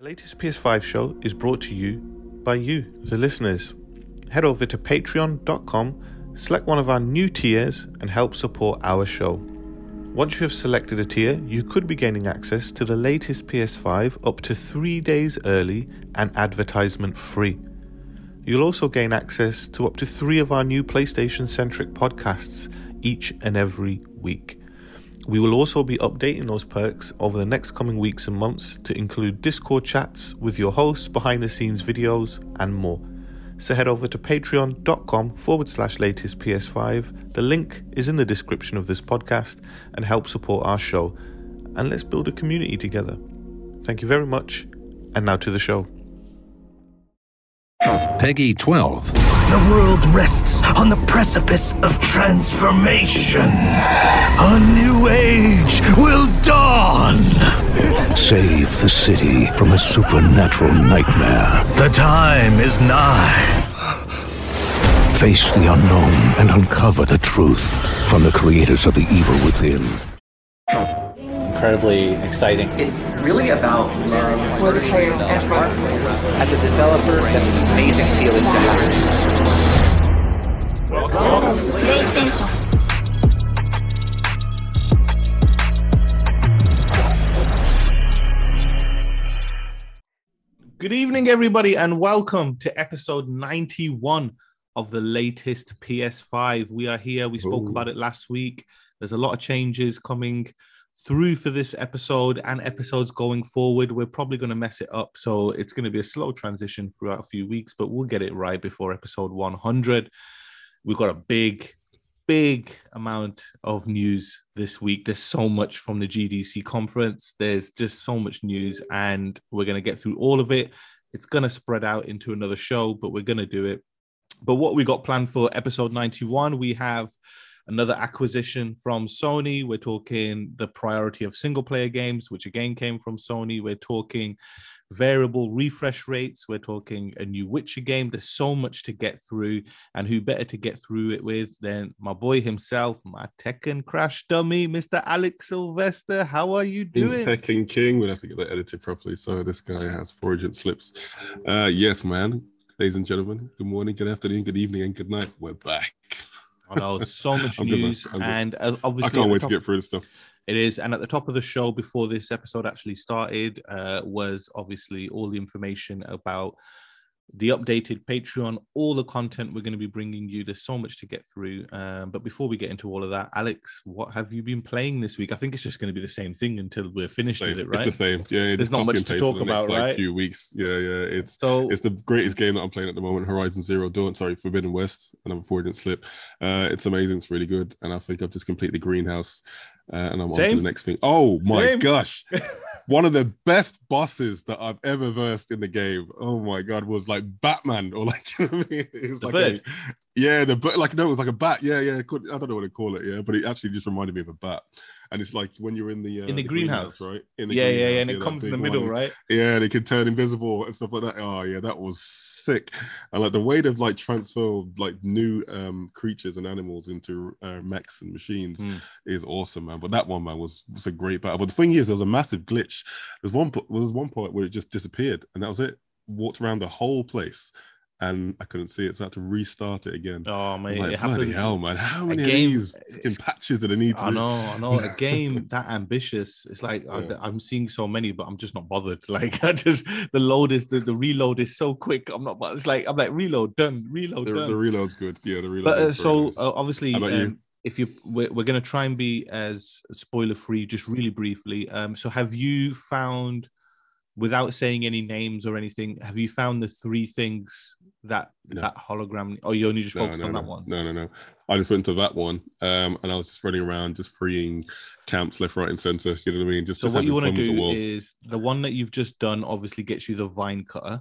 The latest PS5 show is brought to you by you, the listeners. Head over to patreon.com, select one of our new tiers, and help support our show. Once you have selected a tier, you could be gaining access to the latest PS5 up to three days early and advertisement free. You'll also gain access to up to three of our new PlayStation centric podcasts each and every week. We will also be updating those perks over the next coming weeks and months to include Discord chats with your hosts, behind the scenes videos, and more. So head over to patreon.com forward slash latest PS5. The link is in the description of this podcast and help support our show. And let's build a community together. Thank you very much. And now to the show. PEGI 12. The world rests on the precipice of transformation. A new age will dawn. Save the city from a supernatural nightmare. The time is nigh. Face the unknown and uncover the truth from the creators of the evil within. Incredibly exciting. It's really about love. for and for. As a developer, that's an amazing feeling to have. Good evening, everybody, and welcome to episode 91 of the latest PS5. We are here. We spoke Ooh. about it last week. There's a lot of changes coming through for this episode and episodes going forward. We're probably going to mess it up. So it's going to be a slow transition throughout a few weeks, but we'll get it right before episode 100. We've got a big, big amount of news this week. There's so much from the GDC conference. There's just so much news, and we're going to get through all of it. It's going to spread out into another show, but we're going to do it. But what we got planned for episode 91, we have another acquisition from Sony. We're talking the priority of single player games, which again came from Sony. We're talking variable refresh rates. We're talking a new Witcher game. There's so much to get through, and who better to get through it with than my boy himself, my Tekken Crash dummy, Mr. Alex Sylvester. How are you doing? Tekken King. We'll have to get that edited properly. So this guy has fraudulent slips. Uh, yes, man. Ladies and gentlemen, good morning, good afternoon, good evening, and good night. We're back. I know so much I'm good, man. news, I'm and uh, obviously I can't wait top- to get through this stuff. It is, and at the top of the show before this episode actually started uh, was obviously all the information about the updated Patreon, all the content we're going to be bringing you. There's so much to get through, um, but before we get into all of that, Alex, what have you been playing this week? I think it's just going to be the same thing until we're finished Same. with it, right? It's the same. Yeah, There's not much to talk the next, about, like, right? Few weeks. Yeah, yeah. It's So it's the greatest game that I'm playing at the moment. Horizon Zero Dawn. Sorry, Forbidden West. Another fraudulent slip. Uh, it's amazing. It's really good. And I think I've just completed the greenhouse. Uh, and I'm on to the next thing. Oh my Same. gosh. One of the best bosses that I've ever versed in the game. Oh my god, was like Batman or like you know what I mean? It was The like bird? A, yeah, the but like no, it was like a bat. Yeah, yeah. could- I don't know what to call it. Yeah, but it actually just reminded me of a bat. And it's like when you're in the uh, In the greenhouse. right? In the yeah, yeah, yeah, and it comes in the middle, one. right? Yeah, and it can turn invisible and stuff like that. Oh yeah, that was sick. And like the way they've like transferred like new um creatures and animals into uh, mechs and machines Mm. is awesome, man. But that one, man, was was a great battle. But the thing is, there was a massive glitch. There's one po- there was one point where it just disappeared, and that was it. Walked around the whole place, and I couldn't see it, so I had to restart it again. Oh man, like, it bloody happens. hell, man! How many game, of patches did I need to I know, I know. A game that ambitious. It's like I, Yeah. I'm seeing so many, but I'm just not bothered. Like I just the load is the, the reload is so quick. I'm not. It's like I'm like reload done, reload The, done. the reload's good. Yeah, the reload. but uh, so uh, obviously, about you? um, if you we're, we're going to try and be as spoiler free, just really briefly. Um, so have you found, without saying any names or anything, have you found the three things that No. that hologram? Or you only just no, focused no, on that one? No, no, no. I just went to that one, um, and I was just running around, just freeing camps left, right, and center. You know what I mean? Just So just what you want to with the do is the one that you've just done obviously gets you the vine cutter.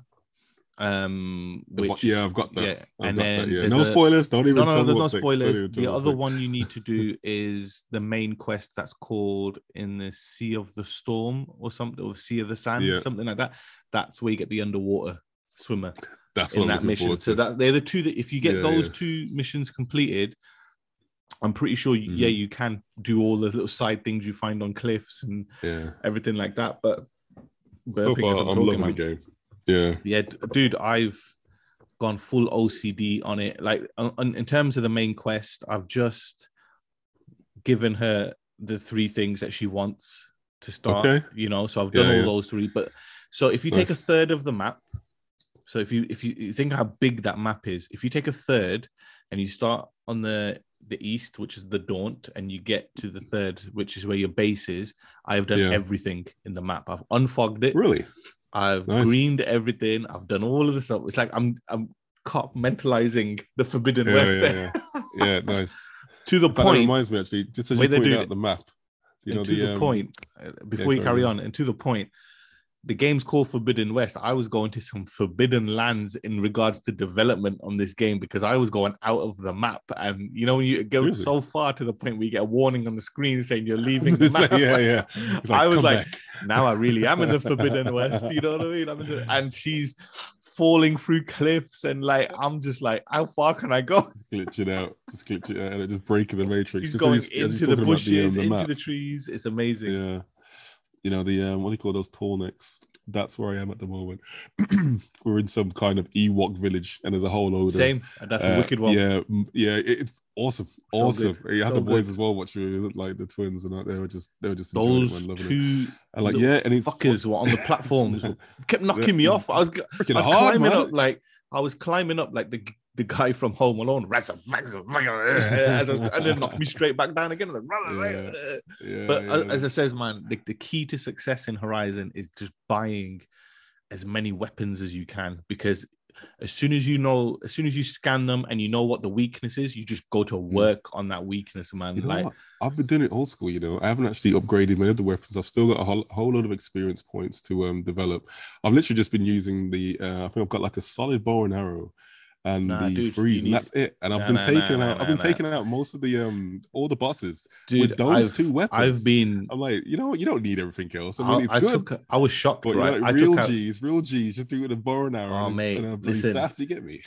Um, which yeah, I've got that. Yeah, I've and then that, yeah. No a- spoilers. Don't even No, no, tell no, no what's next. Don't spoilers. The other one you need to do is the main quest that's called in the Sea of the Storm or something, or the Sea of the Sand, Yeah. something like that. That's where you get the underwater swimmer That's in that mission. So that they're the two that if you get Yeah, those two missions completed, I'm pretty sure you, yeah Mhm. you can do all the little side things you find on cliffs and everything like that. But So far, I'm loving the game. Yeah. Yeah, dude, I've gone full OCD on it. Like on, in terms of the main quest, I've just given her the three things that she wants to start. Okay. You know, so I've done Yeah, all yeah. those three. But so if you take a third of the map, so if you if you, you think how big that map is, if you take a third and you start on the the east, which is the Daunt, and you get to the third, which is where your base is, I have done Yeah. everything in the map. I've unfogged it. Really? I've Nice. greened everything. I've done all of the stuff. It's like I'm I'm compartmentalizing the Forbidden Yeah, West yeah, Yeah, nice. to the But that reminds me actually, just as you pointed out it. the map. You know to the, um, point, uh, before you sorry, carry on, and to the point, the game's called Forbidden West. I was going to some forbidden lands in regards to development on this game because I was going out of the map. And you know, you go Seriously? so far to the point where you get a warning on the screen saying you're leaving the like, map. yeah, yeah. Like, I was like, back." now I really am in the Forbidden West. You know what I mean? The, and she's falling through cliffs, and like I'm just like, how far can I go? glitching out, just glitching out, and it just breaking the matrix. He's Just going as you- as into the bushes, um, the into map. the trees. It's amazing. Yeah. You know, the um what do you call those tall necks? That's where I am at the moment. We're in some kind of Ewok village, and there's a whole load Same. And of that's a wicked one. Yeah, yeah, it's awesome, So awesome. good, You had so the boys good. as well watching it, like the twins, and that- they were just they were just it, Those it. two And like yeah, and it's fuckers were on the platforms kept knocking me off. I was, I was hard, climbing man. up like I was climbing up like the the guy from Home Alone, and then knocked me straight back down again. Like, Yeah. Yeah, but yeah. as I says, man, the, the key to success in Horizon is just buying as many weapons as you can because as soon as you know, as soon as you scan them and you know what the weakness is, you just go to work on that weakness, man. Mm. You know like, what? I've been doing it old school, you know. I haven't actually upgraded my other weapons. I've still got a whole, whole lot of experience points to um develop. I've literally just been using the uh, I think I've got like a solid bow and arrow and Nah, the dude, freeze, and that's it. And I've Nah, been nah, taking out I've been taking out most of the um all the bosses dude, with those I've, two weapons. I've been. I'm like, you know what? You don't need everything else. I mean, I, it's I good. took. I was shocked, but right? I real out, G's, real G's, just do it with a bow and arrow Oh, and, mate, and listen. staff. You get me?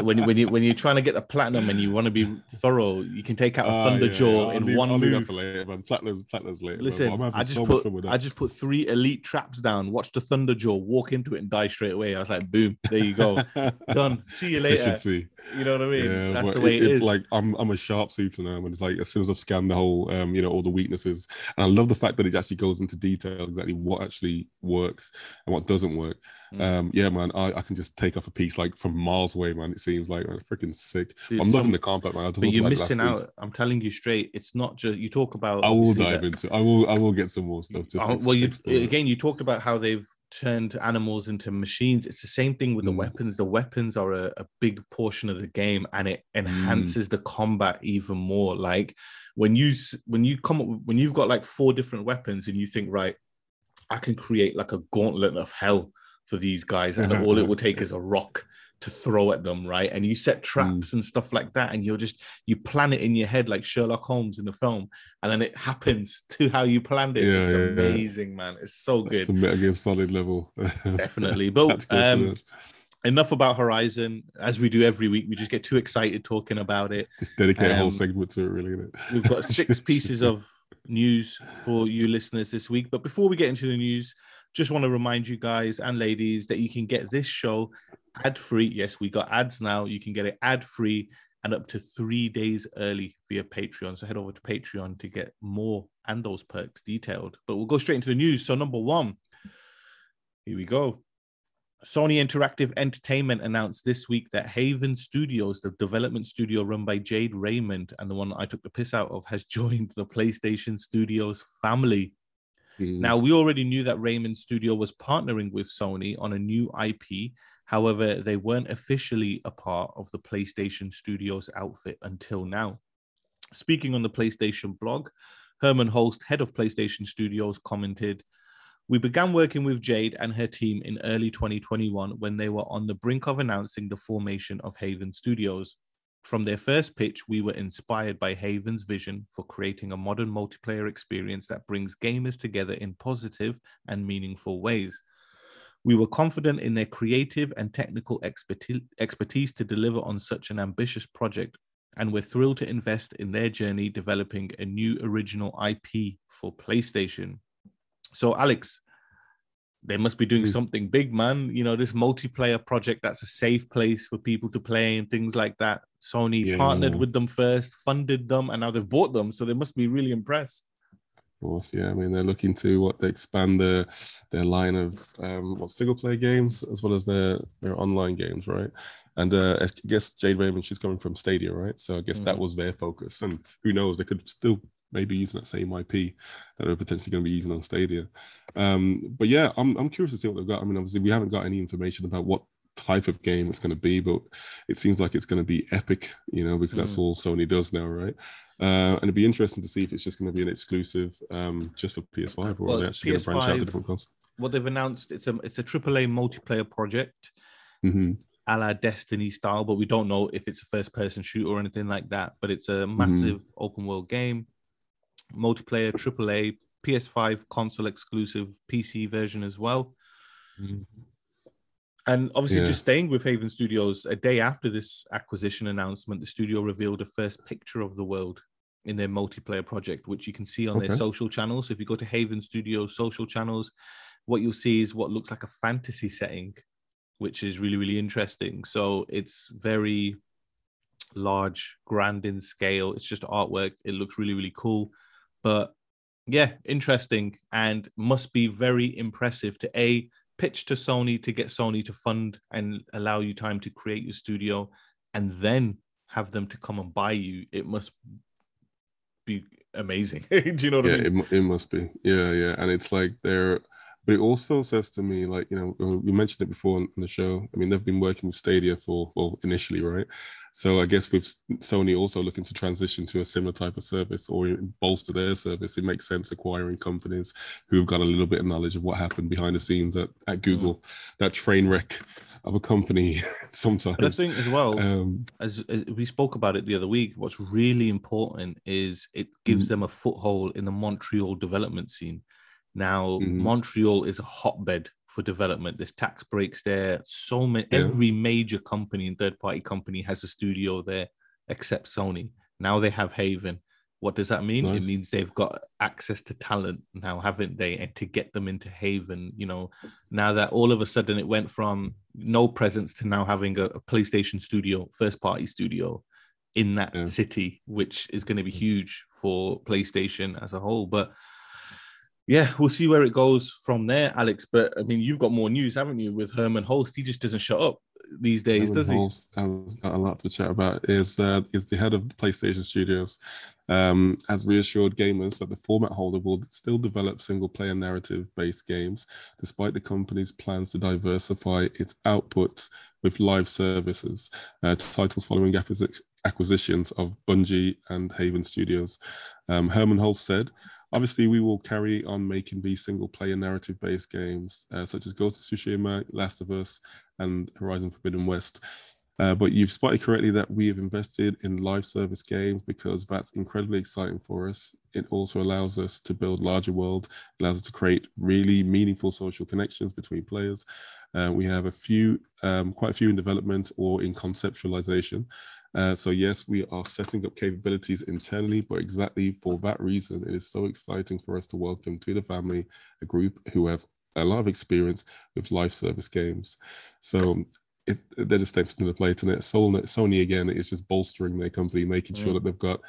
when when you when you're trying to get the platinum and you want to be thorough, you can take out a Ah, thunder yeah, jaw I'll in leave- one I'll move. later, man. Platinum, platinum's later. Listen, I just so put fun with that. I just put three elite traps down. Watch the thunder jaw, walk into it and die straight away. I was like, boom, there you go, done. See you later. Efficiency. You know what I mean? Yeah, That's the way it- it it's like I'm I'm a sharp shooter now, and it's like as soon as I've scanned the whole, um, you know, all the weaknesses, and I love the fact that it actually goes into detail exactly what actually works and what doesn't work. Mm. Um, yeah, man, I, I can just take off a piece like from miles away, man. It seems like man, freaking sick. Dude, I'm loving some- the combat, man. But you're missing week. out. I'm telling you straight. It's not just you talk about. I will dive that- into. I will. I will get some more stuff. Just Oh, well, you again, you talked about how they've turned animals into machines. It's the same thing with the Mm. weapons. The weapons are a, a big portion of the game, and it Mm. enhances the combat even more. Like when you when you come up when you've got like four different weapons, and you think, right, I can create like a gauntlet of hell for these guys, and all it will take is a rock to throw at them, right? And you set traps and stuff like that, and you're just you plan it in your head like Sherlock Holmes in the film, and then it happens to how you planned it. Yeah, it's yeah, yeah. amazing, man. It's so good. It's a Metal Gear Solid level. Definitely. But um, enough about Horizon. As we do every week, we just get too excited talking about it. just dedicate a whole um, segment to it, really. It? We've got six pieces of news for you listeners this week. But before we get into the news, just want to remind you guys and ladies that you can get this show ad free. Yes, we got ads now. You can get it ad free and up to three days early via Patreon. So head over to Patreon to get more and those perks detailed. But we'll go straight into the news. So, number one, here we go. Sony Interactive Entertainment announced this week that Haven Studios, the development studio run by Jade Raymond and the one I took the piss out of, has joined the PlayStation Studios family. Mm. Now, we already knew that Raymond Studio was partnering with Sony on a new IP. However, they weren't officially a part of the PlayStation Studios outfit until now. Speaking on the PlayStation blog, Hermen Hulst, head of PlayStation Studios, commented, we began working with Jade and her team in early 2021 when they were on the brink of announcing the formation of Haven Studios. From their first pitch, we were inspired by Haven's vision for creating a modern multiplayer experience that brings gamers together in positive and meaningful ways. We were confident in their creative and technical expertise, expertise to deliver on such an ambitious project, and we're thrilled to invest in their journey developing a new original IP for PlayStation. So, Alex, they must be doing Mm. something big, man. You know, this multiplayer project that's a safe place for people to play and things like that. Sony Yeah. partnered with them first, funded them, and now they've bought them. So they must be really impressed. Of course, yeah. I mean, they're looking to what they expand their their line of um, what single player games as well as their their online games, right? And uh, I guess Jade Raymond, she's coming from Stadia, right? So I guess that Mhm. was their focus. And who knows, they could still maybe using that same IP that they're potentially going to be using on Stadia. Um, but yeah, I'm I'm curious to see what they've got. I mean, obviously, we haven't got any information about what type of game it's going to be, but it seems like it's going to be epic, you know, because that's Mm. all Sony does now, right? Uh, and it'd be interesting to see if it's just going to be an exclusive um, just for PS5 or Well, are they actually going to branch out to different consoles. What they've announced, it's a it's a AAA multiplayer project. hmm a la Destiny style, but we don't know if it's a first person shooter or anything like that. But it's a massive open world game, multiplayer, AAA, PS5 console exclusive, PC version as well. And obviously, just staying with Haven Studios, a day after this acquisition announcement, the studio revealed a first picture of the world in their multiplayer project, which you can see on their social channels. So if you go to Haven Studios social channels, what you'll see is what looks like a fantasy setting, which is really, really interesting. So it's very large, grand in scale. It's just artwork. It looks really, really cool. But yeah, interesting and must be very impressive to A, pitch to Sony to get Sony to fund and allow you time to create your studio and then have them to come and buy you. It must be amazing. Do you know what Yeah, I mean? it, it must be. Yeah, yeah. And it's like they're, but it also says to me, like, you know, uh, we mentioned it before on the show. I mean, they've been working with Stadia for, well, initially, right? So I guess with Sony also looking to transition to a similar type of service or bolster their service, it makes sense acquiring companies who've got a little bit of knowledge of what happened behind the scenes at, at Google, that train wreck of a company sometimes. But I think as well, um, as, as we spoke about it the other week, what's really important is it gives Mhm. them a foothold in the Montreal development scene. Now, Mhm. Montreal is a hotbed for development. There's tax breaks there. So many, Yeah. every major company and third party company has a studio there, except Sony. Now they have Haven. What does that mean? Nice. It means they've got access to talent now, haven't they? And to get them into Haven, you know, now that all of a sudden it went from no presence to now having a, a PlayStation studio, first party studio in that Yeah. city, which is going to be huge for PlayStation as a whole. But yeah, we'll see where it goes from there, Alex. But I mean, you've got more news, haven't you, with Hermen Hulst? He just doesn't shut up these days, Evan does he? Hulst has got a lot to chat about. Is uh, is the head of PlayStation Studios um, has reassured gamers that the format holder will still develop single player narrative based games, despite the company's plans to diversify its output with live services. Uh, titles following acquisi- acquisitions of Bungie and Haven Studios. Um, Hermen Hulst said. Obviously, we will carry on making these single player narrative based games, uh, such as Ghost of Tsushima, Last of Us, and Horizon Forbidden West. Uh, but you've spotted correctly that we have invested in live service games because that's incredibly exciting for us. It also allows us to build larger world, allows us to create really meaningful social connections between players. Uh, we have a few, um, quite a few in development or in conceptualization. Uh, so yes, we are setting up capabilities internally, but exactly for that reason, it is so exciting for us to welcome to the family a group who have a lot of experience with live service games. So it, they're just stepping to the plate, and it Sony, Sony again is just bolstering their company, making sure Mm. that they've got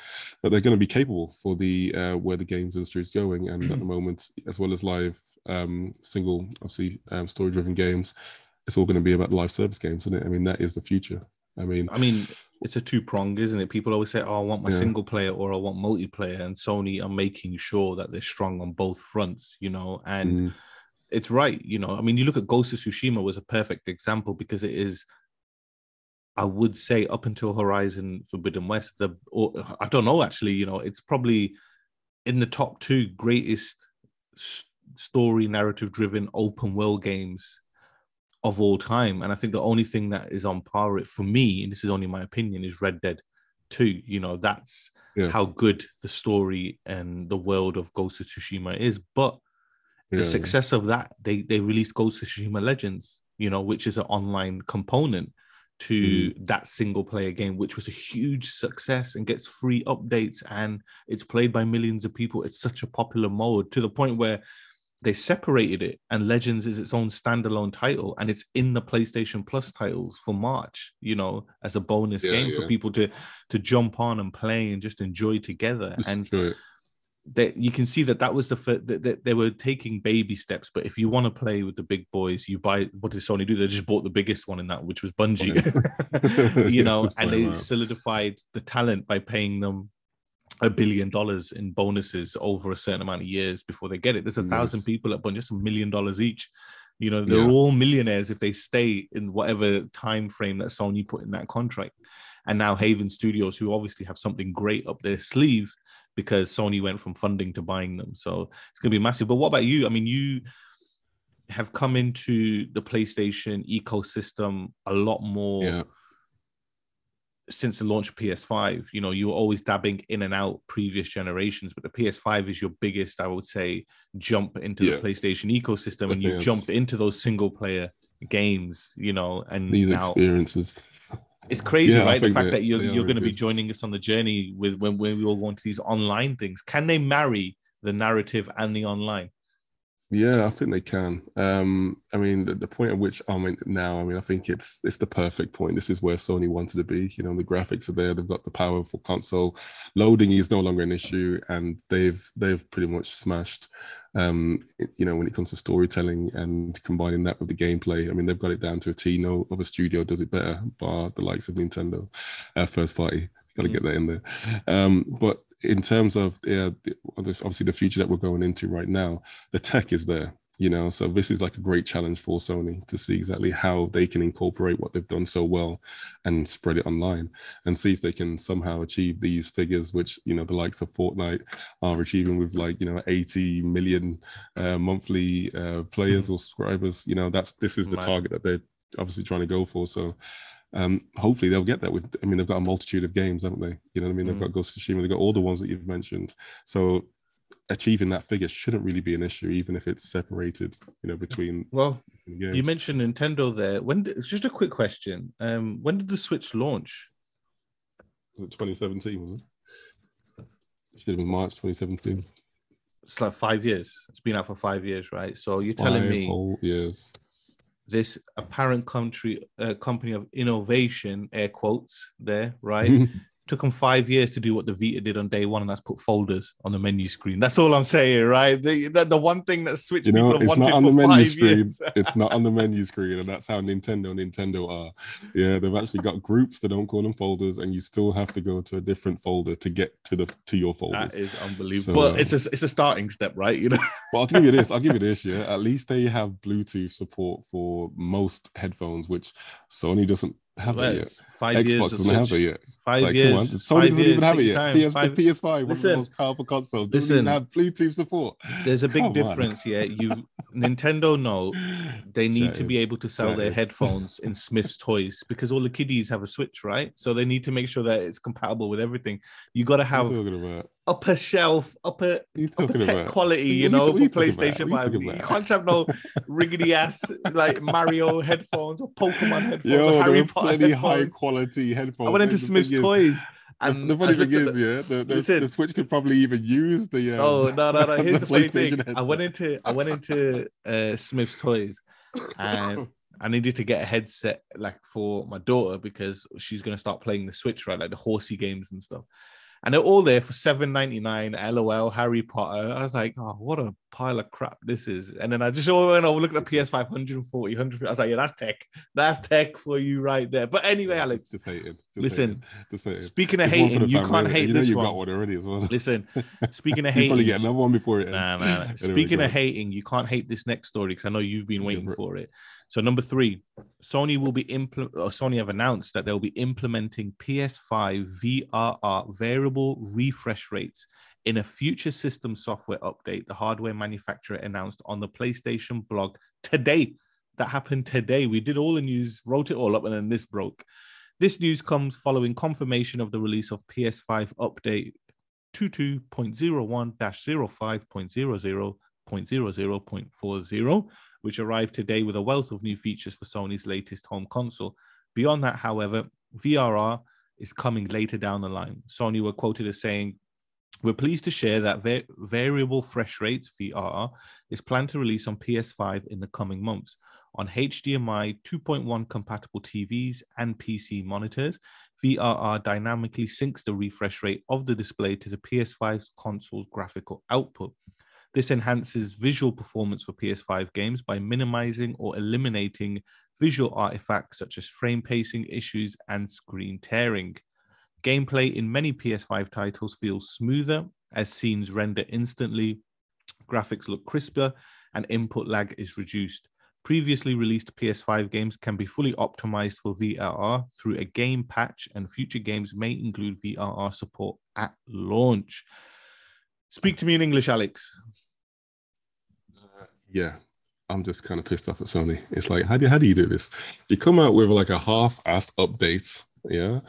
that they're going to be capable for the uh, where the games industry is going, and at the moment, as well as live um, single, obviously um, story-driven games, it's all going to be about live service games, isn't it? I mean, that is the future. I mean, I mean, it's a two prong, isn't it? People always say, "Oh, I want my Yeah. single player or I want multiplayer," and Sony are making sure that they're strong on both fronts, you know. And mm, it's right, you know. I mean, you look at Ghost of Tsushima was a perfect example because it is, I would say, up until Horizon Forbidden West, the or, I don't know actually, you know, it's probably in the top two greatest story narrative driven open world games of all time. And I think the only thing that is on par with it for me, and this is only my opinion, is Red Dead 2. You know, that's Yeah. how good the story and the world of Ghost of Tsushima is. But yeah, the success of that, they they released Ghost of Tsushima Legends, you know, which is an online component to Mm. that single player game, which was a huge success and gets free updates and it's played by millions of people. It's such a popular mode to the point where they separated it and legends is its own standalone title and it's in the playstation plus titles for march you know as a bonus Yeah, game for people to to jump on and play and just enjoy together. And that you can see that that was the first that, that they were taking baby steps but if you want to play with the big boys you buy what did sony do? They just bought the biggest one in that which was bungie. You know and they around. solidified the talent by paying them a billion dollars in bonuses over a certain amount of years before they get it. There's a thousand people at bungie just a million dollars each. You know they're Yeah. all millionaires if they stay in whatever time frame that sony put in that contract. And now haven studios who obviously have something great up their sleeve because sony went from funding to buying them. So it's going to be massive. But what about you? I mean you have come into the playstation ecosystem a lot more Yeah. Since the launch of PS5. You know, you were always dabbing in and out previous generations, but the PS5 is your biggest, I would say, jump into Yeah. the PlayStation ecosystem, and you've jumped into those single player games. You know, and These now experiences. it's crazy, Yeah, right? The fact that you're you're going to be joining us on the journey with when when we all go into these online things. Can they marry the narrative and the online? Yeah, I think they can. Um, I mean, the, the point at which I mean now, I mean, I think it's it's the perfect point. This is where Sony wanted to be. You know, the graphics are there. They've got the powerful console. Loading is no longer an issue, and they've they've pretty much smashed. Um, it- you know, when it comes to storytelling and combining that with the gameplay, I mean, they've got it down to a T. No other studio does it better, bar the likes of Nintendo, uh, first party. Got to Mm. get that in there. Um, but in terms of yeah, the- obviously the future that we're going into right now, the tech is there you know? So this is like a great challenge for sony to see exactly how they can incorporate what they've done so well and spread it online and see if they can somehow achieve these figures which you know the likes of fortnite are achieving with like you know 80 million uh, monthly uh, players or subscribers you know? That's this is the target that they're obviously trying to go for. So um, hopefully they'll get there with i mean they've got a multitude of games haven't they you know what i mean Mm. they've got ghost of tsushima they've got all the ones that you've mentioned so achieving that figure shouldn't really be an issue, even if it's separated, you know, between Well, you mentioned Nintendo there. When did, just a quick question. Um, when did the Switch launch? Was it 2017, was it? Should have been March 2017. It's like five years. It's been out for five years, right? So you're telling Five me whole years. This apparent country uh, company of innovation, air quotes there, right? Took them five years to do what the Vita did on day one, and that's put folders on the menu screen. That's all I'm saying, right? The the, the one thing that Switch You know, people have wanted on the for menu five screen. years. It's not on the menu screen, and that's how Nintendo Nintendo are. Yeah, they've actually got groups that don't call them folders, and you still have to go to a different folder to get to the to your folders. that is unbelievable. So, but it's um, a it's a starting step, right? You know, Well, I'll give you this. I'll give you this. Yeah, at least they have Bluetooth support for most headphones, which Sony doesn't have Well, that yet. Five years. Xbox of doesn't have it yet. Five like, years. come on, Sony doesn't years, even have it yet. time. PS, Five- the PS5, one of the most powerful consoles, doesn't listen. even have Bluetooth support. There's a big Come on. difference. Yeah, you Nintendo know they need to be able to sell their headphones in Smyths Toys because all the kiddies have a Switch, right? So they need to make sure that it's compatible with everything. You got to have are you talking about? upper shelf, upper What are you upper tech about? quality, you know, for? PlayStation Five. you You can't have no riggedy ass like Mario headphones or Pokemon headphones or Yo, there Harry Potter headphones. Quality headphones. I went into Smyths Toys. the- And the funny I thing is, the- yeah, the, the, the Switch could probably even use the. Um, Oh no no no! Here's the, funny thing. PlayStation I went into I went into uh, Smyths Toys, and I needed to get a headset like for my daughter because she's gonna start playing the Switch, right? Like the horsey games and stuff. And they're all there for seven ninety nine. LOL, Harry Potter. I was like, oh, what a pile of crap this is. And then I just went over look at the PS5 140, 100. I was like, yeah, that's tech. That's tech for you right there. But anyway, Alex, just hating. Just listen, hating, just hating. speaking of hating, you family, can't hate You know this you one. got one already as well. Listen, speaking of you hating, probably get another one before it ends. Nah, nah, nah. Anyway, Speaking of hating, you can't hate this next story because I know you've been Yeah, waiting bro. for it. So number three, Sony will be. Or Sony have announced that they'll be implementing PS5 VRR variable refresh rates in a future system software update. The hardware manufacturer announced on the PlayStation blog today. That happened today. We did all the news, wrote it all up, and then this broke. This news comes following confirmation of the release of PS5 update 22.01-05.00.00.40, which arrived today with a wealth of new features for Sony's latest home console. Beyond that, however, VRR is coming later down the line. Sony were quoted as saying, We're pleased to share that va- Variable Fresh Rates VRR is planned to release on PS5 in the coming months on HDMI 2.1 compatible TVs and PC monitors. VRR dynamically syncs the refresh rate of the display to the PS5's console's graphical output. This enhances visual performance for PS5 games by minimizing or eliminating visual artifacts such as frame pacing issues and screen tearing. Gameplay in many PS5 titles feels smoother as scenes render instantly, graphics look crisper, and input lag is reduced. Previously released PS5 games can be fully optimized for VRR through a game patch, and future games may include VRR support at launch. Speak to me in English, Alex. Yeah, I'm just kind of pissed off at Sony. It's like, how do how do you do this? You come out with like a half-assed update, yeah,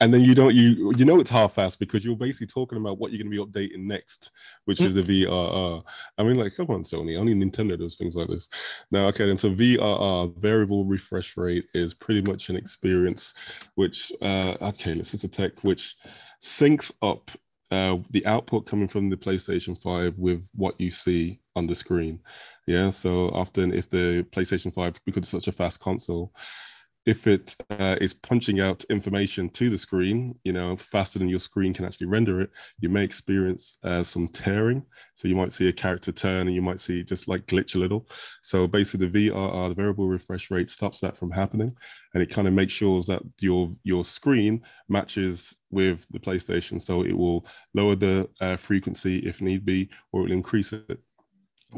and then you don't you you know it's half-assed because you're basically talking about what you're going to be updating next, which is the VRR. I mean, like, come on, Sony. Only Nintendo does things like this. Now, okay, then so VRR, variable refresh rate, is pretty much an experience which, uh, okay, this is a tech which syncs up uh, the output coming from the PlayStation 5 with what you see on the screen. Yeah, so often if the PlayStation 5, because it's such a fast console, if it uh, is punching out information to the screen, you know, faster than your screen can actually render it, you may experience uh, some tearing. So you might see a character turn and you might see just like glitch a little. So basically the VRR, the variable refresh rate stops that from happening. And it kind of makes sure that your, your screen matches with the PlayStation. So it will lower the uh, frequency if need be, or it will increase it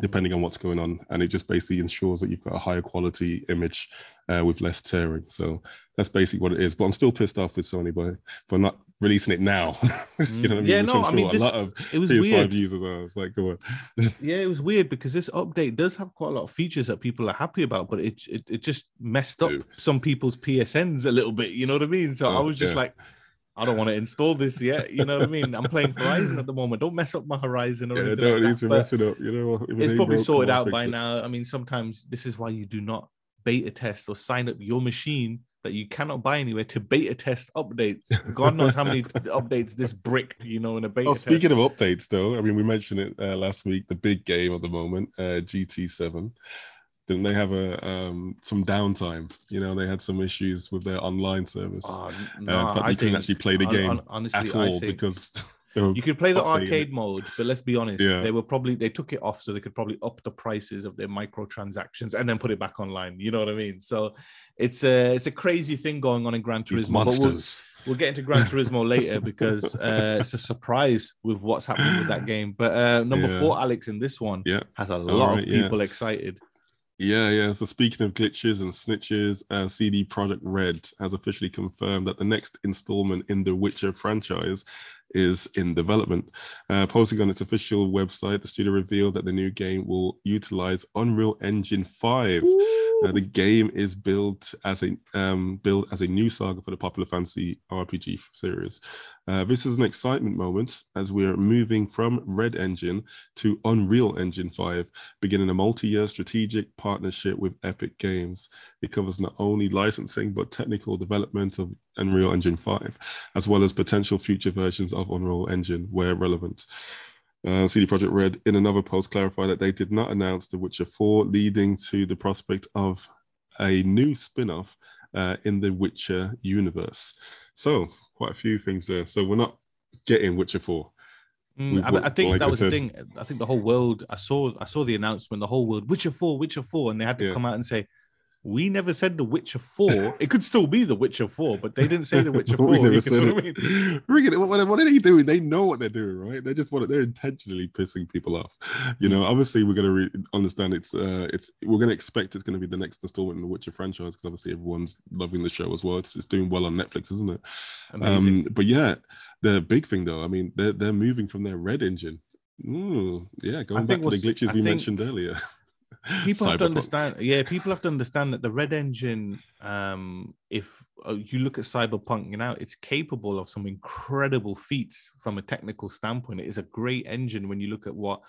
depending on what's going on and it just basically ensures that you've got a higher quality image uh, with less tearing so that's basically what it is but i'm still pissed off with sony by for not releasing it now you know what I mean? Yeah, Which no, I'm I mean, this- a lot of it was ps5 weird. users are it's like go on Yeah, it was weird because this update does have quite a lot of features that people are happy about, but it it, it just messed up Ew. some people's PSNs a little bit. You know what I mean? So I Oh, was just yeah. like, I don't want to install this yet. You know what I mean? I'm playing Horizon at the moment. Don't mess up my Horizon or yeah, anything. don't like need to mess it up you know it's probably broke, sorted out by it. now. I mean, sometimes this is why you do not beta test or sign up your machine that you cannot buy anywhere to beta test updates. God knows how many updates this bricked, you know, in a beta Oh, test. speaking of updates, though, I mean, we mentioned it uh, last week. The big game of the moment, uh, GT7. Didn't they have a um, some downtime? You know, they had some issues with their online service. Oh, uh, nah, but I you couldn't actually play the game hon- honestly, at all because you could play the it. arcade mode, but let's be honest, Yeah. they were probably they took it off so they could probably up the prices of their microtransactions and then put it back online. You know what I mean? So it's a it's a crazy thing going on in Gran these Turismo. We'll, monsters. we'll get into Gran Turismo later because uh, it's a surprise with what's happening with that game. But uh, number Yeah. four, Alex, in this one Yeah. has a lot right, of people excited. Yeah, yeah. So speaking of glitches and snitches, uh, CD Projekt Red has officially confirmed that the next installment in the Witcher franchise is in development. Uh, posting on its official website, the studio revealed that the new game will utilize Unreal Engine 5. Uh, the game is built as a um, built as a new saga for the popular fantasy RPG series. Uh, this is an excitement moment as we're moving from Red Engine to Unreal Engine 5, beginning a multi-year strategic partnership with Epic Games. It covers not only licensing but technical development of Unreal Engine 5, as well as potential future versions of Unreal Engine where relevant. Uh, CD Projekt Red, in another post, clarified that they did not announce The Witcher 4, leading to the prospect of a new spin off uh, in the Witcher universe. So, quite a few things there. So, we're not getting Witcher 4. Mm, I, I think like that I was the thing. I think the whole world. I saw. I saw the announcement. The whole world. Witcher Four. Witcher Four, and they had to Yeah. come out and say, "We never said the Witcher Four. it could still be the Witcher Four, but they didn't say the Witcher We Four. never You said know what I mean? What, what are they doing? They know what they're doing, right? They just want. They're intentionally pissing people off. You know, obviously we're gonna re- understand it's. uh It's we're gonna expect it's gonna be the next installment in the Witcher franchise because obviously everyone's loving the show as well. It's, it's doing well on Netflix, isn't it? Um, but yeah, the big thing though, I mean, they're they're moving from their red engine. Mm, yeah, going back to the glitches I we think mentioned earlier. People have to understand yeah people have to understand that the red engine um if uh, you look at cyberpunk you know it's capable of some incredible feats from a technical standpoint. It is a great engine when you look at what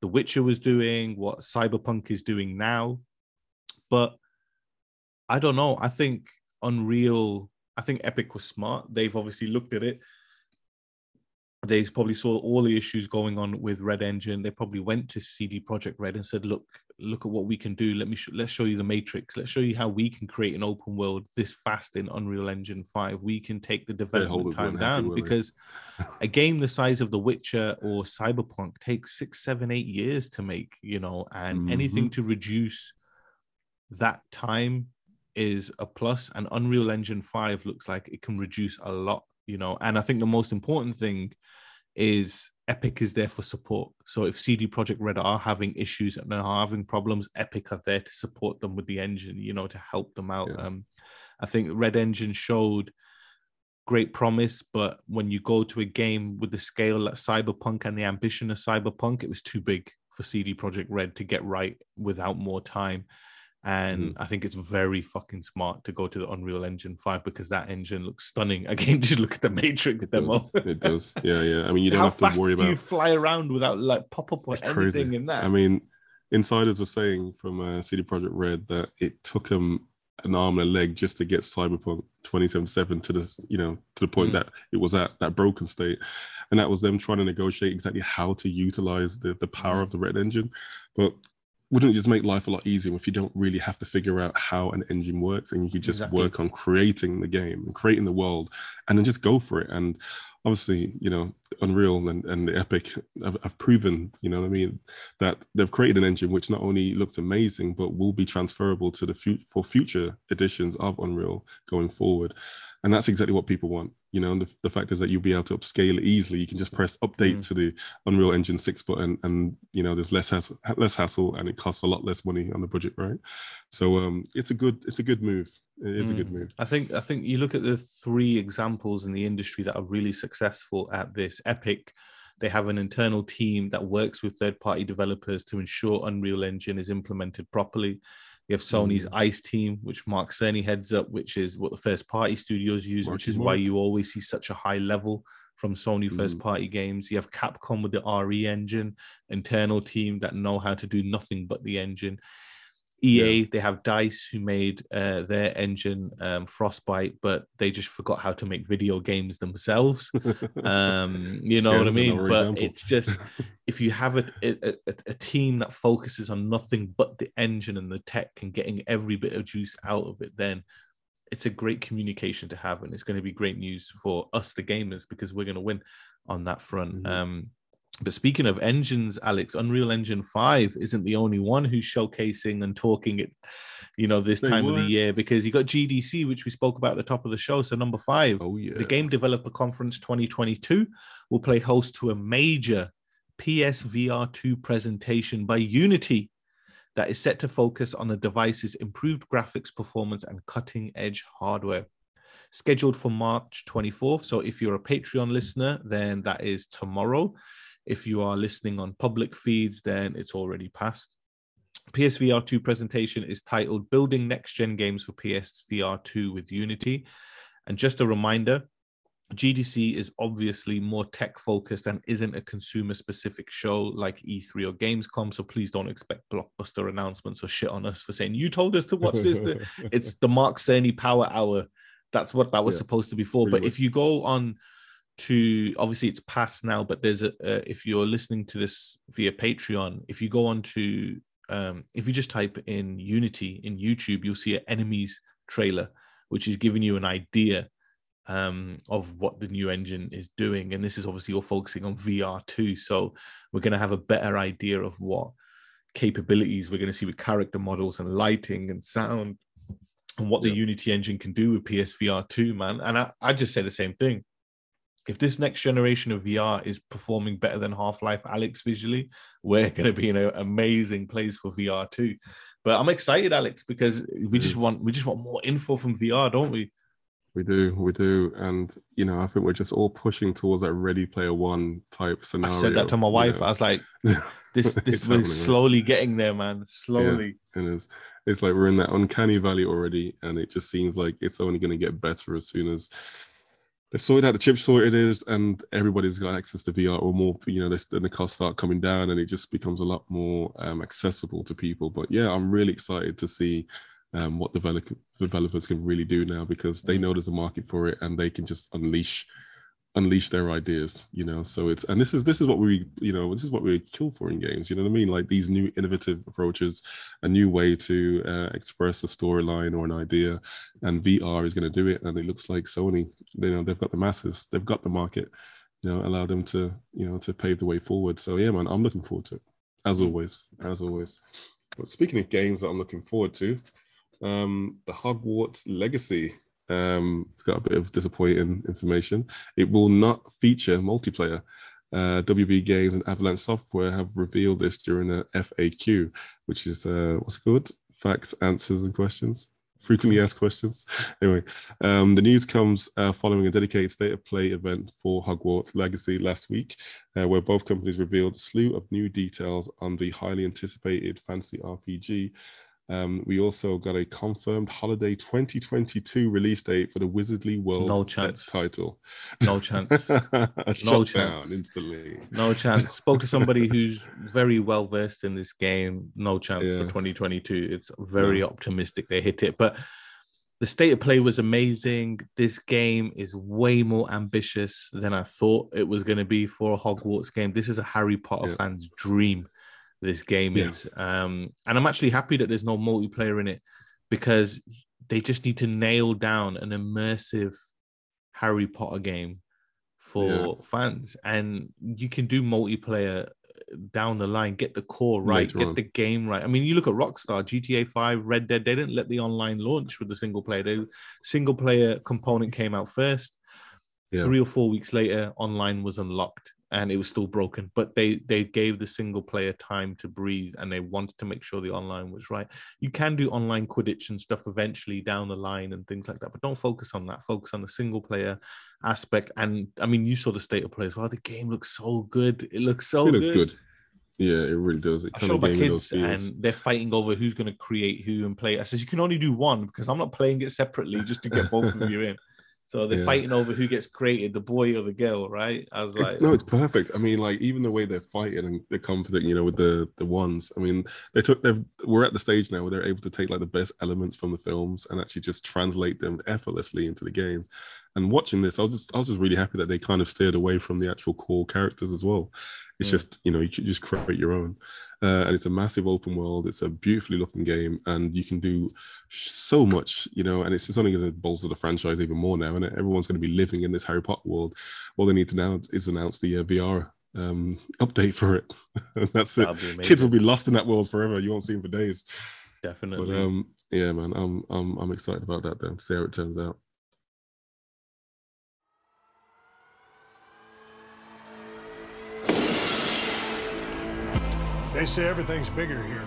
the witcher was doing what cyberpunk is doing now. But i don't know. I think unreal i think epic was smart. They've obviously looked at it they probably saw all the issues going on with Red Engine. They probably went to CD Projekt Red and said, "Look, look at what we can do. Let me sh- let's show you the Matrix. Let's show you how we can create an open world this fast in Unreal Engine Five. We can take the development time down because a game the size of The Witcher or Cyberpunk takes six, seven, eight years to make. You know, and anything to reduce that time is a plus. plus and unreal engine 5 looks like it can reduce a lot you know and i think the most important thing is epic is there for support. So if cd projekt red are having issues and are having problems epic are there to support them with the engine you know to help them out. Yeah. um i think red engine showed great promise but when you go to a game with the scale that cyberpunk and the ambition of cyberpunk it was too big for cd projekt red to get right without more time and I think it's very fucking smart to go to the Unreal Engine 5 because that engine looks stunning. Again, just look at the Matrix It demo. does. It does. Yeah, yeah. I mean, you don't How have fast to worry do you fly around without like pop up or It's anything crazy. in that? I mean, insiders were saying from uh, CD Projekt Red that it took them an arm and a leg just to get Cyberpunk 2077 to the you know to the point Mm. that it was at that broken state, and that was them trying to negotiate exactly how to utilize the the power Mm. of the Red Engine, but. Wouldn't it just make life a lot easier if you don't really have to figure out how an engine works and you could just Exactly. work on creating the game and creating the world and then just go for it? And obviously, you know, Unreal and, and the Epic have, have proven, you know what I mean, that they've created an engine which not only looks amazing, but will be transferable to the fu- for future editions of Unreal going forward. And that's exactly what people want. You know, and the, the fact is that you'll be able to upscale it easily. You can just press update Mm. to the Unreal Engine 6 button and you know there's less hassle, less hassle and it costs a lot less money on the budget, right? So um it's a good it's a good move. It is a good Mm. move. I think I think you look at the three examples in the industry that are really successful at this. Epic, they have an internal team that works with third-party developers to ensure Unreal Engine is implemented properly. You have Sony's mm. ICE team, which Mark Cerny heads up, which is what the first-party studios use, which Marky is why you always see such a high level from Sony mm. first-party games. You have Capcom with the RE engine, internal team that know how to do nothing but the engine. EA, they have Dice who made uh, their engine um, Frostbite, but they just forgot how to make video games themselves. Um, you know Yeah, what I mean? But example. it's just if you have a, a, a, team that focuses on nothing but the engine and the tech and getting every bit of juice out of it, then it's a great communication to have, and it's going to be great news for us, the gamers, because we're going to win on that front. Mhm. Um, but speaking of engines, Alex, Unreal Engine 5 isn't the only one who's showcasing and talking it, you know, this Say time of the year because you got GDC, which we spoke about at the top of the show. So, number five, Oh yeah. the Game Developer Conference 2022 will play host to a major PSVR 2 presentation by Unity that is set to focus on the device's improved graphics performance and cutting edge hardware. Scheduled for March 24th. So if you're a Patreon listener, then that is tomorrow. If you are listening on public feeds, then it's already passed. PSVR 2 presentation is titled Building Next Gen Games for PSVR 2 with Unity. And just a reminder, GDC is obviously more tech focused and isn't a consumer specific show like E3 or Gamescom. So please don't expect blockbuster announcements or shit on us for saying you told us to watch this. it's the Mark Cerny Power Hour. That's what that was Yeah, supposed to be for. But if you go on to obviously it's past now, but there's a uh, if you're listening to this via Patreon, if you go on to um, if you just type in Unity in YouTube, you'll see an enemies trailer, which is giving you an idea um, of what the new engine is doing. And this is obviously all focusing on VR too. So we're going to have a better idea of what capabilities we're going to see with character models and lighting and sound and what the Yeah. Unity engine can do with PSVR 2, man. And I, I just say the same thing. If this next generation of VR is performing better than Half-Life Alyx visually, we're going to be in an amazing place for VR too. But I'm excited, Alex, because we just want we just want more info from VR, don't we? We do, we do, and you know, I think we're just all pushing towards that Ready Player One type scenario. I said that to my you wife. know. I was like, this this we're happening, right? slowly getting there, man. Slowly. And it's it's like we're in that uncanny valley already, and it just seems like it's only going to get better as soon as they've sorted out the chip sorted is, and everybody's got access to VR or more. You know, this, then the costs start coming down, and it just becomes a lot more um, accessible to people. But yeah, I'm really excited to see um, what develop, developers can really do now because they know there's a market for it, and they can just unleash unleash their ideas you know? So it's and this is this is what we you know this is what we kill for in games you know what i mean? Like these new innovative approaches a new way to uh, express a storyline or an idea and vr is going to do it and it looks like sony you know they've got the masses they've got the market you know allow them to you know to pave the way forward. So yeah man i'm looking forward to it as always as always. But speaking of games that i'm looking forward to um the hogwarts legacy um, it's got a bit of disappointing information. It will not feature multiplayer. Uh, WB Games and Avalanche Software have revealed this during a FAQ, which is uh, what's it called? Facts, answers, and questions. Frequently asked questions. Anyway, um, the news comes uh, following a dedicated state of play event for Hogwarts Legacy last week, uh, where both companies revealed a slew of new details on the highly anticipated fantasy RPG um, we also got a confirmed holiday 2022 release date for the Wizarding World no chance. title. No chance. no chance. instantly. No chance. Spoke to somebody who's very well versed in this game. No chance Yeah. for 2022. It's very optimistic they hit it, but the state of play was amazing. This game is way more ambitious than I thought it was going to be for a Hogwarts game. This is a Harry Potter Yeah. fan's dream. This game Yeah. is, um, and I'm actually happy that there's no multiplayer in it because they just need to nail down an immersive Harry Potter game for fans, and you can do multiplayer down the line. Get the core right, Later get on. the game right. I mean, you look at Rockstar, GTA Five, Red Dead. They didn't let the online launch with the single player. The single player component came out first. Yeah. Three or four weeks later, online was unlocked and it was still broken. But they they gave the single player time to breathe and they wanted to make sure the online was right. You can do online Quidditch and stuff eventually down the line and things like that, but don't focus on that. Focus on the single player aspect. And I mean, you saw the state of play as well. The game looks so good. It looks so it looks good. good. Yeah, it really does. It I kind show of my gave me those kids and they're fighting over who's going to create who and play. I says you can only do one because I'm not playing it separately just to get both of you in. So they're Yeah. fighting over who gets created, the boy or the girl, right? I was It's, like, no, it's perfect. I mean, like even the way they're fighting and they're confident, you know, with the the ones. I mean, they took they've we're at the stage now where they're able to take like the best elements from the films and actually just translate them effortlessly into the game. And watching this, I was just I was just really happy that they kind of steered away from the actual core characters as well. It's Mm. just you know you just create your own, uh, and it's a massive open world. It's a beautifully looking game, and you can do so much, you know. And it's just only going to bolster the franchise even more now, and everyone's going to be living in this Harry Potter world. All they need to now is announce the uh, VR um, update for it. that's it. that'd be Kids will be lost in that world forever. You won't see them for days. definitely. But um, yeah, man, I'm I'm I'm excited about that. Then see how it turns out. They say everything's bigger here.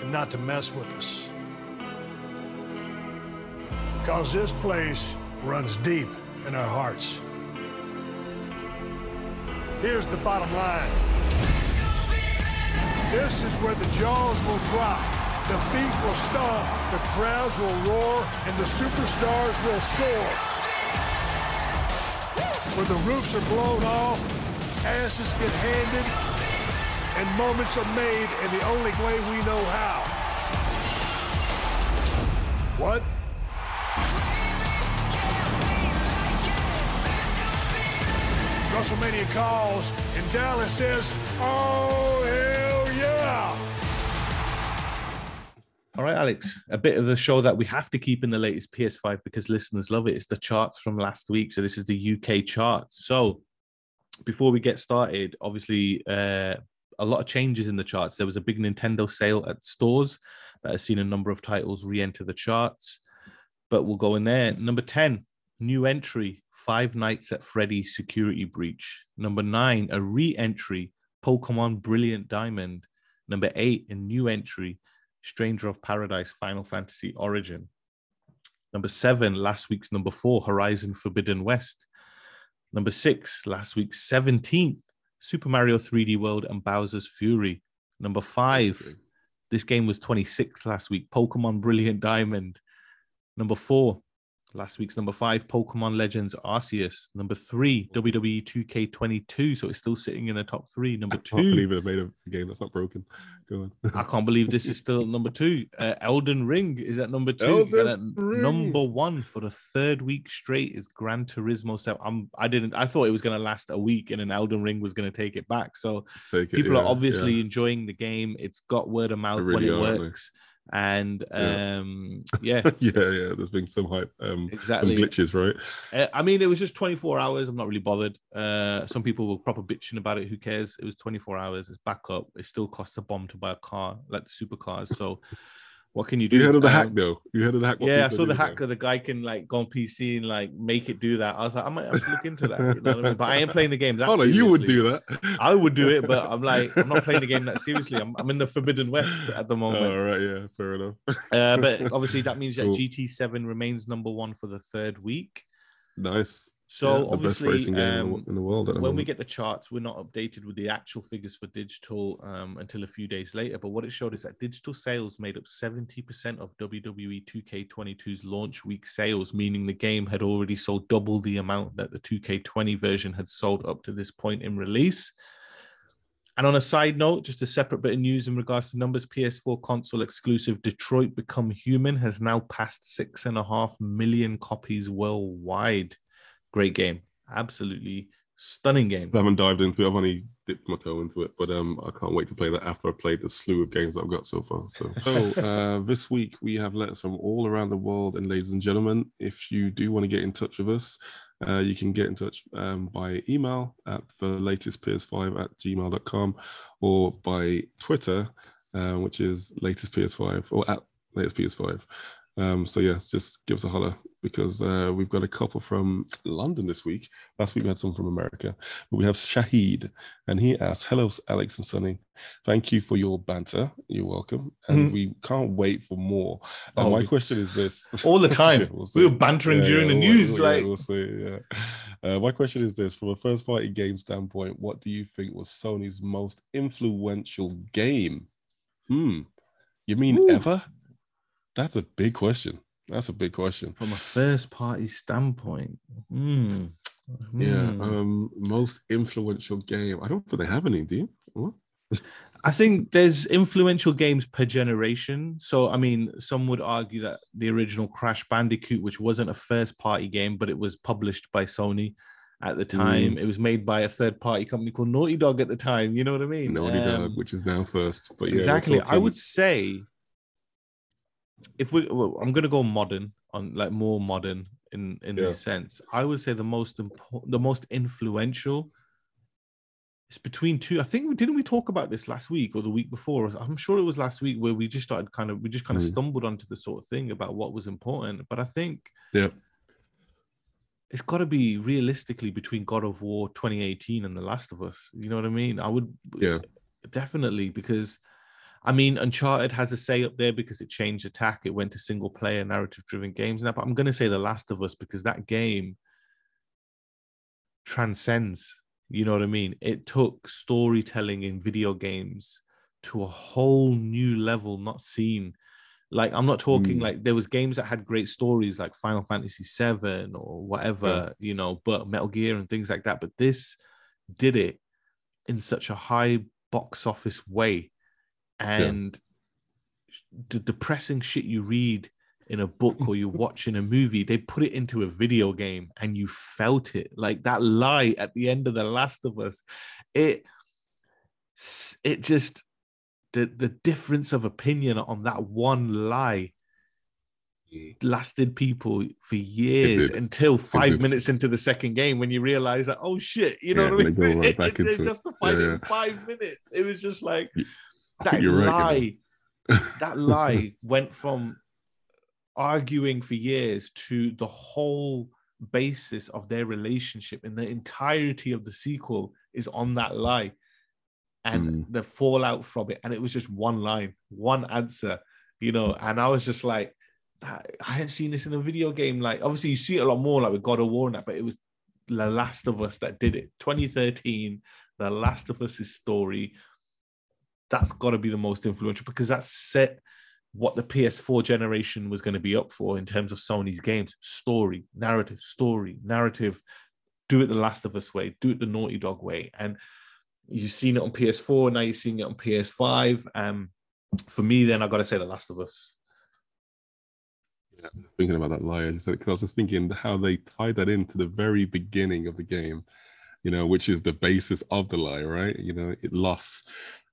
And not to mess with us. Because this place runs deep in our hearts. Here's the bottom line. This is where the jaws will drop, the feet will stomp, the crowds will roar, and the superstars will soar. Where the roofs are blown off, asses get handed, and moments are made in the only way we know how. What? WrestleMania calls, and Dallas says, Oh, hell yeah! All right, Alex, a bit of the show that we have to keep in the latest PS5 because listeners love it. It's the charts from last week. So this is the UK charts. So before we get started, obviously uh, a lot of changes in the charts. There was a big Nintendo sale at stores that has seen a number of titles re-enter the charts, but we'll go in there. Number 10, new entry, Five Nights at Freddy's Security Breach. Number nine, a re-entry, Pokemon Brilliant Diamond. Number eight, a new entry, Stranger of Paradise Final Fantasy Origin. Number seven, last week's number four, Horizon Forbidden West. Number six, last week's 17th, Super Mario 3D World and Bowser's Fury. Number five, this game was 26th last week, Pokemon Brilliant Diamond. Number four, Last week's number five, Pokemon Legends Arceus. Number three, WWE 2K22. So it's still sitting in the top three. Number two. I can't believe it made a game that's not broken. Go on. I can't believe this is still number two. Uh, Elden Ring is at number two. Elden at Ring. number one for the third week straight is Gran Turismo 7. I'm, I didn't, I thought it was going to last a week and then Elden Ring was going to take it back. So Take it, people are obviously yeah. enjoying the game. It's got word of mouth really when it aren't they? And Yeah. um, yeah, yeah, it's- yeah. There's been some hype, um, Exactly. some glitches, right? Uh, I mean, it was just 24 hours. I'm not really bothered. Uh, some people were proper bitching about it. Who cares? It was 24 hours. It's back up. It still costs a bomb to buy a car, like the supercars. So, what can you do? You heard of the hack Um, though? You heard of the hack? Yeah, I saw the though? hack that the guy can like go on PC and like make it do that. I was like, I might have to look into that. You know I mean? But I ain't playing the game. That Oh no, you would do that. I would do it, but I'm like, I'm not playing the game that seriously. I'm, I'm in the Forbidden West at the moment. All right, yeah, fair enough. Uh, but obviously, that means that Cool. GT7 remains number one for the third week. nice. So Yeah, obviously, racing game in the um, in the world. When we get the charts, we're not updated with the actual figures for digital um, until a few days later. But what it showed is that digital sales made up 70% of WWE 2K22's launch week sales, meaning the game had already sold double the amount that the 2K20 version had sold up to this point in release. And on a side note, just a separate bit of news in regards to numbers, PS4 console exclusive Detroit Become Human has now passed six and a half million copies worldwide. Great game. Absolutely stunning game. I haven't dived into it. I've only dipped my toe into it, but um, I can't wait to play that after I've played the slew of games that I've got so far. So, so uh, this week we have letters from all around the world, and ladies and gentlemen, if you do want to get in touch with us, uh, you can get in touch um, by email at the latest PS5 at gmail.com or by Twitter, uh, which is latest PS5 or at latest PS5. Um, so yeah, just give us a holler because uh, we've got a couple from London this week. Last week we had some from America, but we have Shahid, and he asks, "Hello, Alex and Sunny. Thank you for your banter. You're welcome, and Mhm. we can't wait for more." And Oh, my question is this: all the time. We'll we were bantering Yeah, during yeah, the we'll- news. we'll- like, yeah, see. Yeah. Uh, my question is this: from a first-party game standpoint, what do you think was Sony's most influential game? Hmm. You mean Ooh. ever? That's a big question. That's a big question. from a first party standpoint. Hmm. Yeah. Hmm. Um. Most influential game. I don't think they have any. Do you? What? I think there's influential games per generation. So, I mean, some would argue that the original Crash Bandicoot, which wasn't a first party game, but it was published by Sony at the time, it was made by a third party company called Naughty Dog at the time. You know what I mean? Naughty Dog, Um, which is now first. But yeah, exactly. I would say if we, well, I'm gonna go modern on like more modern in in Yeah. this sense. I would say the most important, the most influential. It's between two. I think we didn't we talk about this last week or the week before. I'm sure it was last week where we just started kind of we just kind of Mhm. stumbled onto the sort of thing about what was important. But I think Yeah. it's got to be realistically between God of War 2018 and The Last of Us. You know what I mean? I would Yeah. definitely because I mean Uncharted has a say up there because it changed attack. It went to single player narrative driven games now, but I'm gonna say The Last of Us because that game transcends. You know what I mean? It took storytelling in video games to a whole new level not seen. Like I'm not talking Mm. like there was games that had great stories like Final Fantasy 7 or whatever, you know, but Metal Gear and things like that, but this did it in such a high box office way and the depressing shit you read in a book or you watch in a movie they put it into a video game and you felt it. Like that lie at the end of the last of us it it just the the difference of opinion on that one lie lasted people for years until five minutes into the second game when you realize that oh shit you know Yeah, what I mean? right they into it. justified Yeah, it yeah. in five minutes. It was just like that right. lie you that lie went from arguing for years to the whole basis of their relationship and the entirety of the sequel is on that lie and Mm. the fallout from it and it was just one line one answer you know and i was just like i hadn't seen this in a video game like obviously you see it a lot more like with god of war and that but it was the last of us that did it 2013 the last of us' story that's got to be the most influential because that set what the PS4 generation was going to be up for in terms of Sony's games story, narrative, story, narrative. Do it the Last of Us way, do it the Naughty Dog way. And you've seen it on PS4, now you're seeing it on PS5. Um, for me, then I got to say The Last of Us. Yeah, thinking about that lie. Because I was thinking how they tied that into the very beginning of the game, you know, which is the basis of the lie, right? You know, it lost.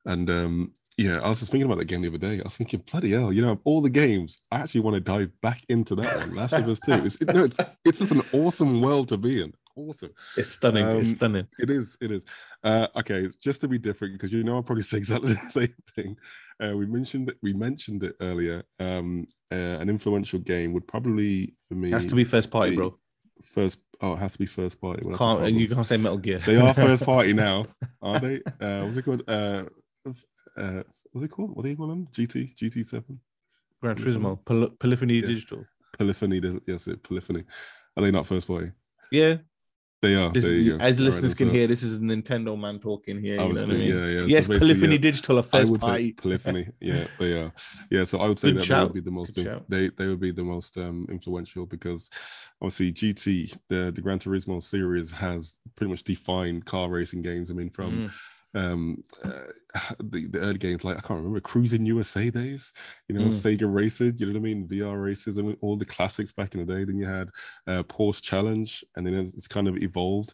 And um, yeah, I was just thinking about that game the other day. I was thinking, bloody hell, you know, of all the games, I actually want to dive back into that one, Last of Us 2. It's, it, no, it's, it's just an awesome world to be in. Awesome. It's stunning. Um, it's stunning. It is. It is. Uh, okay, just to be different, because you know I'll probably say exactly the same thing. Uh, we mentioned it. We mentioned it earlier. Um, uh, an influential game would probably for me It has to be first party, be bro. first. Oh, it has to be first party. Well, Can't you can't say Metal Gear. They are first party now, are they? Uh, what's it called? Uh, uh, what's it called? What do you call them? GT, GT Seven, Gran Turismo, Poly- Polyphony Yeah. Digital. Polyphony. Yes, it Polyphony. Are they not first party? Yeah, They are. this there is, you go. as All right, listeners can so hear, this is a Nintendo man talking here. You know what I mean? yeah, yeah. Yes, basically, Polyphony yeah, Digital are I first would say party. Polyphony. Yeah, they are. Yeah, so I would say Good that they would be the most. Inf- they they would be the most um, influential because obviously GT the the Gran Turismo series has pretty much defined car racing games. I mean, from Mm. Um uh, the, the early games like I can't remember Cruis'n USA days, you know, Mm. Sega Racer, you know what I mean, VR races, I mean, all the classics back in the day. Then you had uh, Porsche Challenge, and then it's, it's kind of evolved.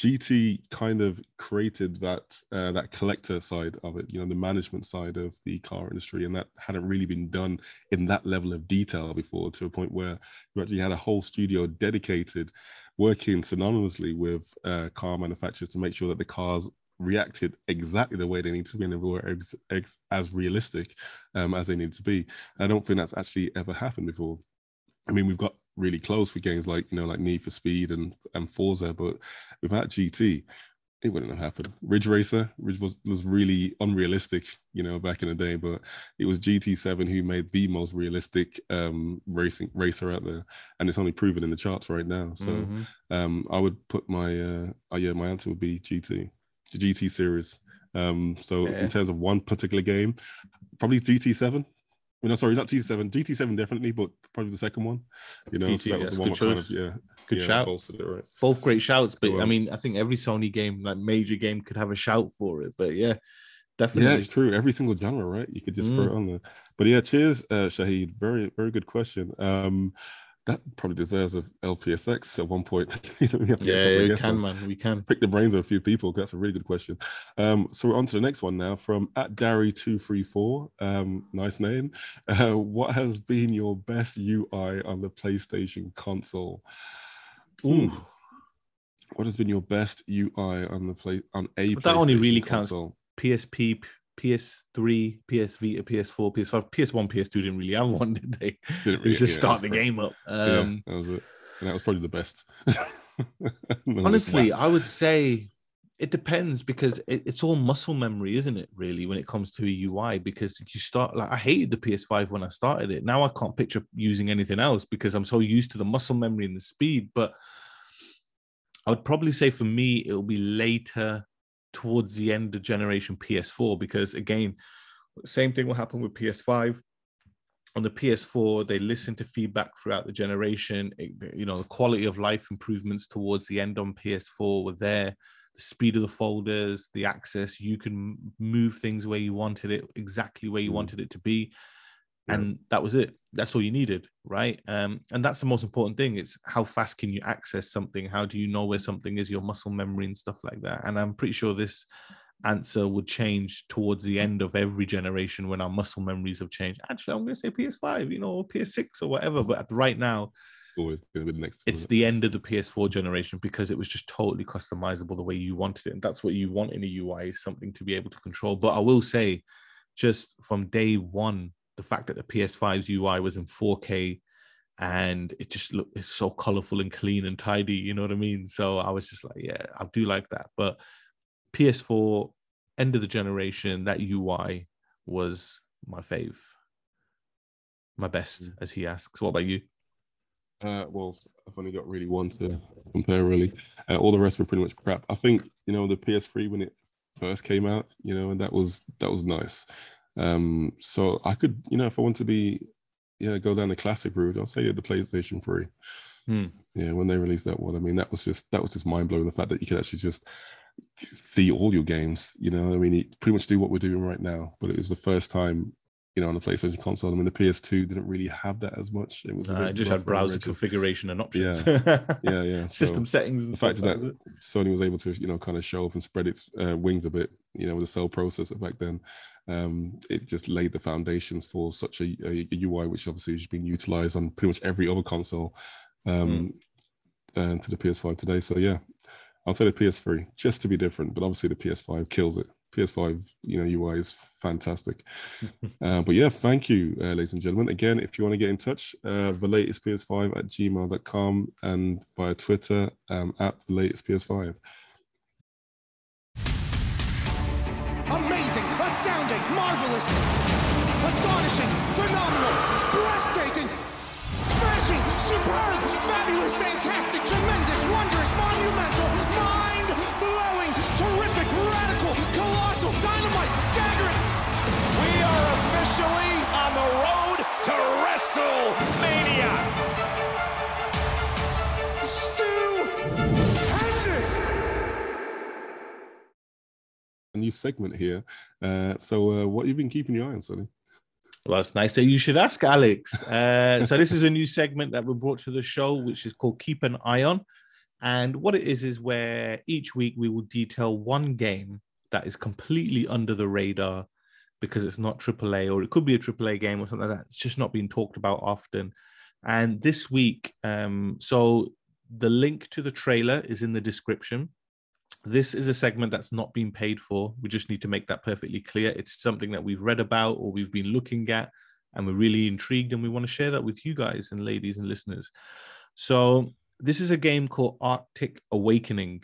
GT kind of created that uh, that collector side of it, you know, the management side of the car industry, and that hadn't really been done in that level of detail before, to a point where you actually had a whole studio dedicated, working synonymously with uh, car manufacturers to make sure that the cars reacted exactly the way they need to be and they were ex- ex- as realistic um, as they need to be. I don't think that's actually ever happened before. I mean, we've got really close with games like you know like Need for Speed and and Forza, but without GT, it wouldn't have happened. Ridge Racer, Ridge was was really unrealistic, you know, back in the day, but it was GT7 who made the most realistic um, racing racer out there, and it's only proven in the charts right now. So Mhm. um, I would put my uh, oh yeah, my answer would be GT, the GT series. Um, so Yeah. in terms of one particular game, probably GT7. Well, no, sorry, not GT7. GT7 definitely, but probably the second one. You know, so GT, that was the one good kind of yeah, Good yeah, shout. it right. Both great shouts, but Go I mean, I think every Sony game, like major game, could have a shout for it. But yeah, definitely. Yeah, it's true. Every single genre, right? You could just throw Mm. it on there. But yeah, cheers, uh, Shahid. Very, very good question. Um, that probably deserves a LPSX at one point. you know, we have to Yeah, we can, man. We can. pick the brains of a few people. That's a really good question. Um, so we're on to the next one now from at Gary two three four. Um, nice name. Uh, what has been your best UI on the PlayStation console? Ooh. What has been your best UI on the play on a But that only really counts console? PSP, PS3, PS Vita, PS4, PS5, PS1, PS2 didn't really have one, did they? Didn't really- just yeah, start the correct. game up. Yeah, Um, that was it. And that was probably the best. And then just honestly. I would say it depends because it, it's all muscle memory, isn't it? Really, when it comes to a UI, because you start like I hated the PS5 when I started it. Now I can't picture using anything else because I'm so used to the muscle memory and the speed. But I would probably say for me, it'll be later towards the end of generation PS4 because again, same thing will happen with PS5 on the PS4, they listen to feedback throughout the generation. It- you know, the quality of life improvements towards the end on PS4 were there. The speed of the folders, the access, you can move things where you wanted it, exactly where you Mm. wanted it to be. Yeah. And that was it. That's all you needed, right? Um, and that's the most important thing. It's how fast can you access something? How do you know where something is? Your muscle memory and stuff like that. And I'm pretty sure this answer would change towards the end of every generation when our muscle memories have changed. Actually, I'm going to say PS5, you know, or PS6 or whatever. But right now, it's always going to be the next. it's the end of the PS4 generation because it was just totally customizable the way you wanted it. And that's what you want in a UI is something to be able to control. But I will say, just from day one, the fact that the PS5's UI was in 4K and it just looked it's so colorful and clean and tidy, you know what I mean? So I was just like, yeah, I do like that. But PS4, end of the generation, that UI was my fave. My best, Mm. as he asks. What about you? Uh, well, I've only got really one to compare. Really, uh, all the rest were pretty much crap. I think you know the PS3 when it first came out, you know, and that was that was nice. Um, so I could, you know, if I want to be, yeah, go down the classic route, I'll say the PlayStation 3. Hmm. Yeah, when they released that one, I mean, that was just that was just mind blowing. The fact that you could actually just see all your games. You know, I mean, pretty much do what we're doing right now. But it was the first time, you know, on the PlayStation console. I mean, the PS2 didn't really have that as much. It was a it just had browser configuration and options. Yeah, yeah. yeah. System So settings. and the fact stuff, that? Sony was able to, you know, kind of show off and spread its uh, wings a bit, you know, with the cell processor back then, um, it just laid the foundations for such a, a, a UI, which obviously has been utilized on pretty much every other console um, uh, to the PS5 today. So yeah, I'll say the PS3 just to be different, but obviously the PS5 kills it. PS5, you know, UI is fantastic. uh, but yeah, thank you, uh, ladies and gentlemen. Again, if you want to get in touch, uh, the latest PS5 at gmail.com and via Twitter um, at the latest PS5. Marvelous, astonishing, phenomenal, breathtaking, smashing, superb, new segment here. Uh, so, uh, what have been keeping your eye on, Sonny? Well, that's nice. So you should ask Alex. Uh, so this is a new segment that we brought to the show, which is called Keep an Eye On. And what it is is where each week we will detail one game that is completely under the radar because it's not AAA or it could be a AAA game or something like that. It's just not being talked about often. And this week, um, so the link to the trailer is in the description. This is a segment that's not been paid for. We just need to make that perfectly clear. It's something that we've read about or we've been looking at, and we're really intrigued, and we want to share that with you guys and ladies and listeners. So, this is a game called Arctic Awakening,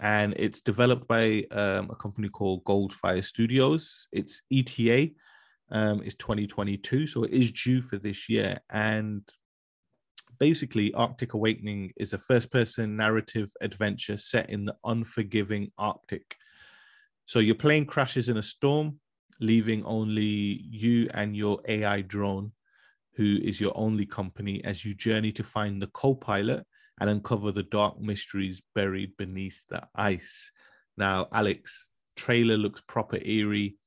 and it's developed by um, a company called Goldfire Studios. Its ETA um, is 2022, so it is due for this year. And basically, Arctic Awakening is a first person narrative adventure set in the unforgiving Arctic. So your plane crashes in a storm, leaving only you and your AI drone, who is your only company, as you journey to find the co pilot and uncover the dark mysteries buried beneath the ice. Now, Alex, trailer looks proper eerie.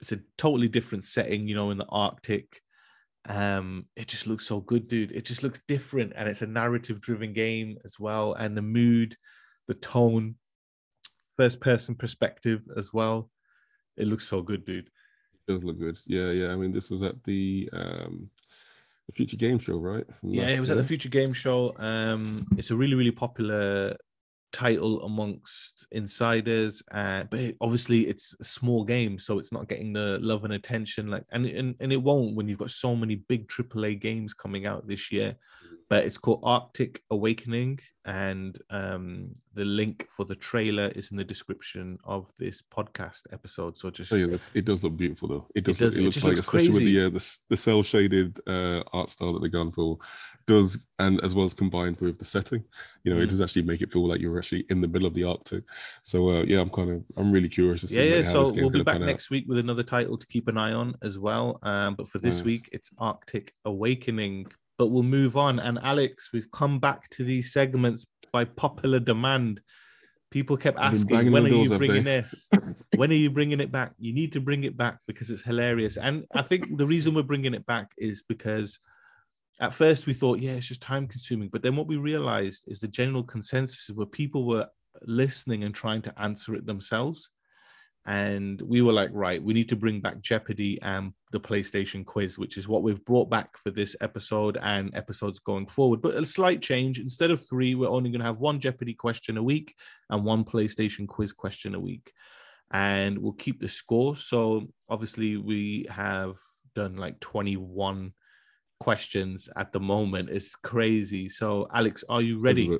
It's a totally different setting, you know, in the Arctic um it just looks so good dude it just looks different and it's a narrative driven game as well and the mood the tone first person perspective as well it looks so good dude It does look good. Yeah, yeah. I mean, this was at the um, the Future Game Show, right? Yeah it was at the future game show um it's a really really popular title amongst insiders uh, but obviously it's a small game so it's not getting the love and attention like and, and and it won't when you've got so many big AAA games coming out this year but it's called Arctic Awakening and um the link for the trailer is in the description of this podcast episode so just Oh, yeah, it does look beautiful though. It does. does, look, it it looks like, looks especially with the uh, the, the cell shaded uh, art style that they've gone for, does and as well as combined with the setting, you know, Mm. it does actually make it feel like you're actually in the middle of the Arctic. So uh, yeah, I'm kind of I'm really curious to see. yeah, yeah. how So we'll be back pan out. next week with another title to keep an eye on as well. Um, but for this Nice. week, it's Arctic Awakening. But we'll move on. And Alex, we've come back to these segments by popular demand. People kept asking, when are you bringing they?" this? when are you bringing it back? You need to bring it back because it's hilarious. And I think the reason we're bringing it back is because at first we thought, yeah, it's just time consuming. But then what we realized is the general consensus where people were listening and trying to answer it themselves. And we were like, right, we need to bring back Jeopardy and the PlayStation quiz, which is what we've brought back for this episode and episodes going forward. But a slight change. Instead of three, we're only going to have one Jeopardy question a week and one PlayStation quiz question a week. And we'll keep the score. So obviously, we have done like 21 questions at the moment. It's crazy. So, Alex, are you ready?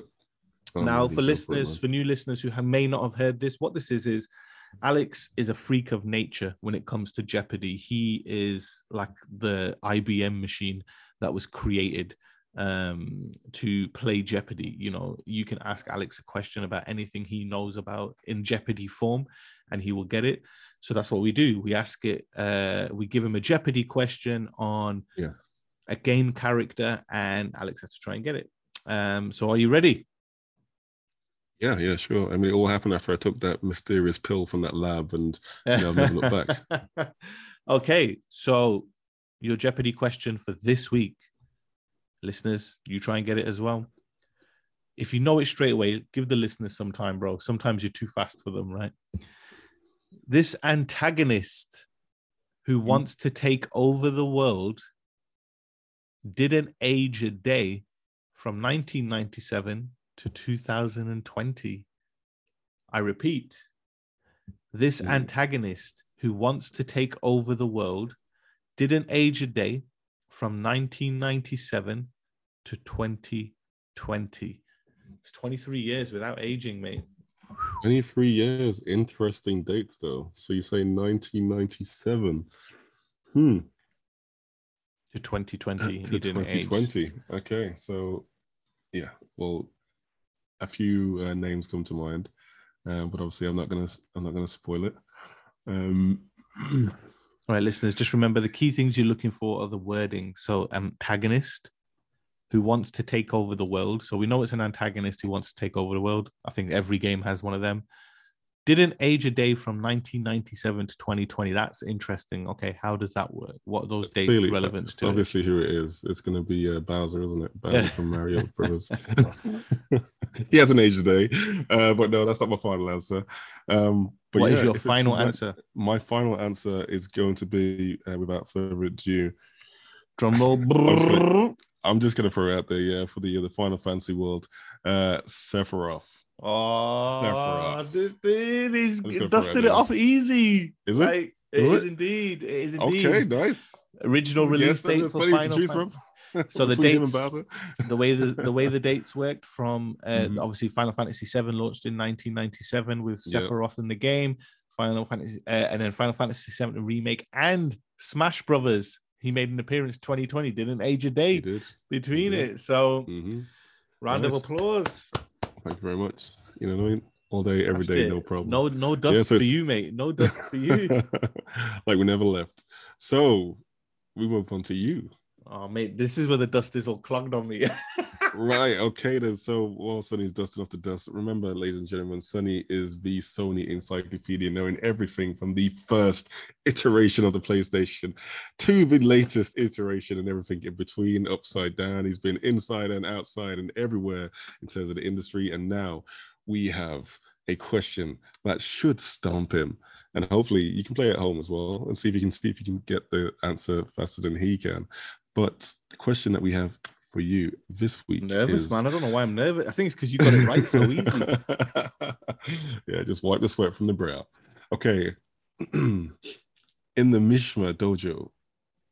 I'm now ready. for listeners for new listeners who have, may not have heard this what this is is alex is a freak of nature when it comes to jeopardy he is like the ibm machine that was created um to play jeopardy you know you can ask alex a question about anything he knows about in jeopardy form and he will get it So that's what we do. We ask it. Uh, we give him a Jeopardy question on Yeah. A game character, and Alex has to try and get it. Um, so are you ready? Yeah, yeah, sure. I mean, it all happened after I took that mysterious pill from that lab, and you know, I've never looked back. okay, so your Jeopardy question for this week, listeners, you try and get it as well. If you know it straight away, give the listeners some time, bro. Sometimes you're too fast for them, right? This antagonist who wants to take over the world didn't age a day from 1997 to 2020. I repeat, this antagonist who wants to take over the world didn't age a day from 1997 to 2020. It's 23 years without aging, mate. 23 years. Interesting dates, though. So you say 1997. Hmm. To 2020, to he didn't age. 2020. Okay, so yeah, well, a few uh, names come to mind, uh, but obviously I'm not gonna I'm not gonna spoil it. Um, All right, listeners, just remember the key things you're looking for are the wording. So, antagonist who wants to take over the world. So, we know it's an antagonist who wants to take over the world. I think every game has one of them. Didn't age a day from 1997 to 2020. That's interesting. Okay, how does that work? What are those dates clearly, relevance it's to? it? obviously who it is. It's gonna be uh, Bowser, isn't it? Bowser Yeah. from Mario Brothers. he has an age today, uh, but no, that's not my final answer. Um, but What is yeah, your final answer? My final answer is going to be, uh, without further ado, Drum roll. I'm just just gonna throw it out there, yeah, for the uh, the Final Fantasy world, uh, Sephiroth. Oh, Sephiroth. this dude is I'm just gonna dusted it off easy. Is it? Like, it Is is it? indeed. It is indeed. Okay, nice. Original Yes, release date for Final choose Fan- from. So the dates, the way the, the way the dates worked from uh, Mhm. obviously Final Fantasy VII launched in 1997 with. Sephiroth in the game, Final Fantasy, uh, and then Final Fantasy VII remake and Smash Brothers. He made an appearance 2020, didn't age a day between it. So hmm round of applause. Thank you very much. You know what I mean? All day, every day, it. no problem. No, no dust so for you, mate. No dust for you. like we never left. So we move on to you. oh, mate, this is where the dust is all clogged on me. Right. Okay. Then. So while Sonny's dusting off the dust, remember, ladies and gentlemen, Sonny is the Sony encyclopedia, knowing everything from the first iteration of the PlayStation to the latest iteration and everything in between, upside down. He's been inside and outside and everywhere in terms of the industry. And now we have a question that should stomp him. And hopefully you can play at home as well and see if you can see if you can get the answer faster than he can. But the question that we have for you this week nervous, is... man. I don't know why I'm nervous. I think it's because you got it right so easy. yeah, just wipe the sweat from the brow. Okay. In the Mishima dojo,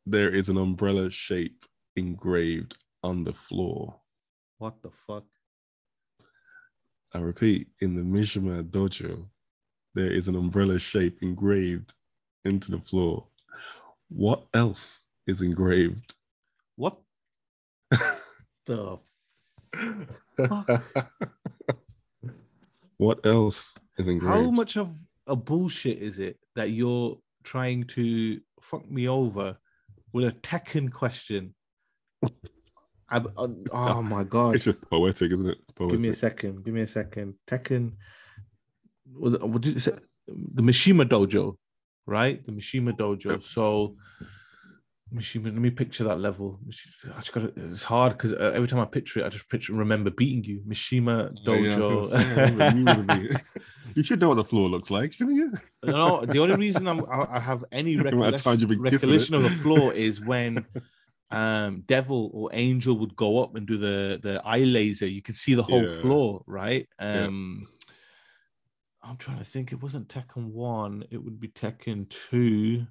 there is an umbrella shape engraved on the floor. What the fuck? I repeat, in the Mishima dojo, there is an umbrella shape engraved into the floor. What else is engraved? What the fuck? what else is engraved? How much of a bullshit is it that you're trying to fuck me over with a Tekken question? I, I- uh, oh my god! It's just poetic, isn't it? Poetic. Give me a second. Give me a second. Tekken. Was it, what did you say? The Mishima Dojo, right? The Mishima Dojo. So, Mishima. Let me picture that level. I just got It's hard because uh, every time I picture it, I just picture remember beating you. Mishima Yeah, yeah, Dojo. I remember you you should know what the floor looks like, shouldn't you? no, the only reason I'm, I I have any recollection, you've been kissing recollection of the floor is when um devil or angel would go up and do the the eye laser you could see the whole Yeah. floor right Yeah. um i'm trying to think it wasn't tekken 1 it would be tekken 2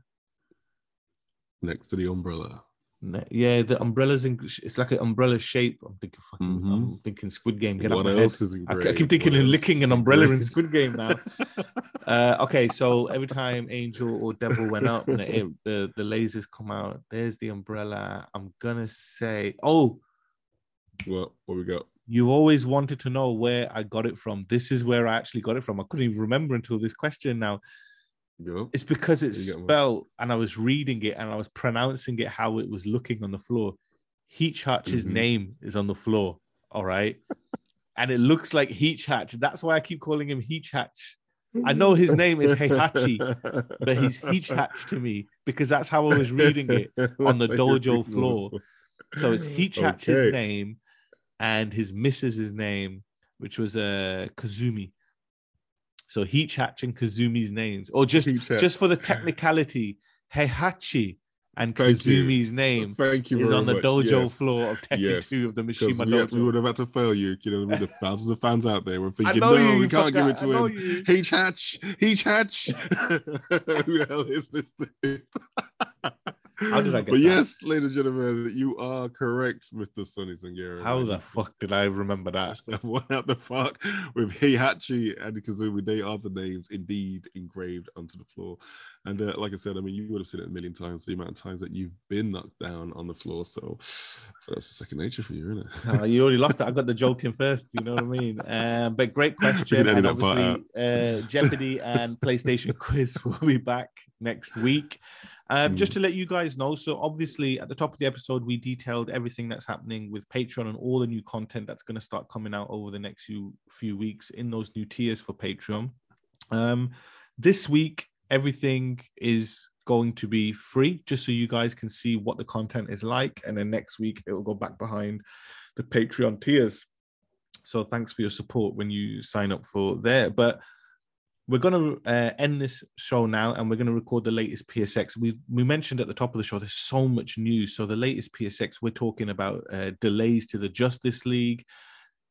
Next to the umbrella. Yeah the umbrellas in it's like an umbrella shape i'm thinking fucking i'm Mhm. thinking squid game get out what my head else is I? I keep thinking What of licking an umbrella in? Squid Game now. Uh, okay, so every time Angel or Devil went up and it, the the lasers come out, there's the umbrella. I'm gonna say, oh, What, what we got? you always wanted to know where I got it from. This is where I actually got it from. I couldn't even remember until this question now. Go. It's because it's You spelled, and I was reading it and I was pronouncing it how it was looking on the floor. Heach Hatch's Mhm. name is on the floor. All right. and it looks like Heach Hatch. That's why I keep calling him Heach Hatch. I know his name is Heihachi, but he's Heach Hatch to me because that's how I was reading it on the That's dojo floor. So it's Heach Hatch's Okay. name and his missus's name, which was uh, Kazumi. So Heach and Kazumi's names, or just just for the technicality, Heihachi and Thank you. Kazumi's name Thank you is on the much. dojo Yes. floor of Tekken Yes, 2 of the Mishima we, had- we would have had to fail you. You know, with the thousands of fans out there were thinking, no, you, we can't give it to him. you. Heach Hatch. Who the hell is this thing? How did I get But that? yes, ladies and gentlemen, you are correct, Mr. Sonny Sangera. How the fuck did I remember that? what the fuck with Heihachi and Kazumi? They are the names indeed engraved onto the floor. And uh, like I said, I mean, you would have seen it a million times the amount of times that you've been knocked down on the floor. So that's second nature for you, isn't it? Oh, you already lost it. I got the joke in first. You know what I mean? Um, but great question. And obviously, uh, Jeopardy and PlayStation Quiz will be back next week. Um, Just to let you guys know, so obviously at the top of the episode, we detailed everything that's happening with Patreon and all the new content that's going to start coming out over the next few few weeks in those new tiers for Patreon. Um, this week, everything is going to be free, just so you guys can see what the content is like, and then next week it will go back behind the Patreon tiers. So thanks for your support when you sign up for there. But we're going to uh, end this show now and we're going to record the latest PSX. We we mentioned at the top of the show there's so much news. So the latest PSX we're talking about uh, delays to the Justice League,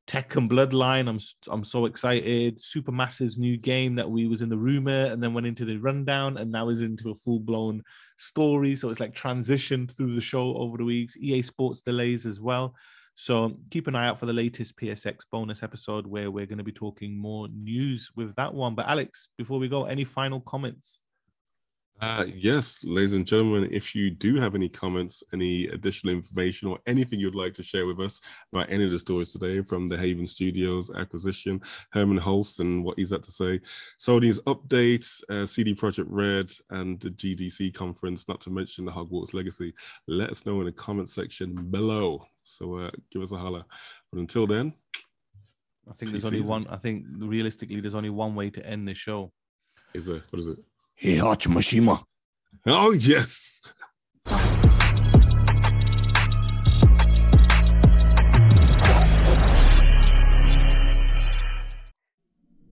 Tekken Bloodline. I'm I'm so excited. Supermassive's new game that we was in the rumor and then went into the rundown and now is into a full blown story. So it's like transition through the show over the weeks. EA Sports delays as well. So keep an eye out for the latest PSX bonus episode where we're going to be talking more news with that one. But Alex, before we go, any final comments? Uh, yes, ladies and gentlemen, if you do have any comments, any additional information, or anything you'd like to share with us about any of the stories today from the Haven Studios acquisition, Hermen Hulst and what he's had to say, Sony's updates, uh, CD Projekt Red, and the GDC conference, not to mention the Hogwarts Legacy, let us know in the comment section below. So uh, give us a holler. But until then, I think there's only Preseason. one. I think realistically, there's only one way to end this show. is there, what is it? Heihachi Mishima. Oh, yes.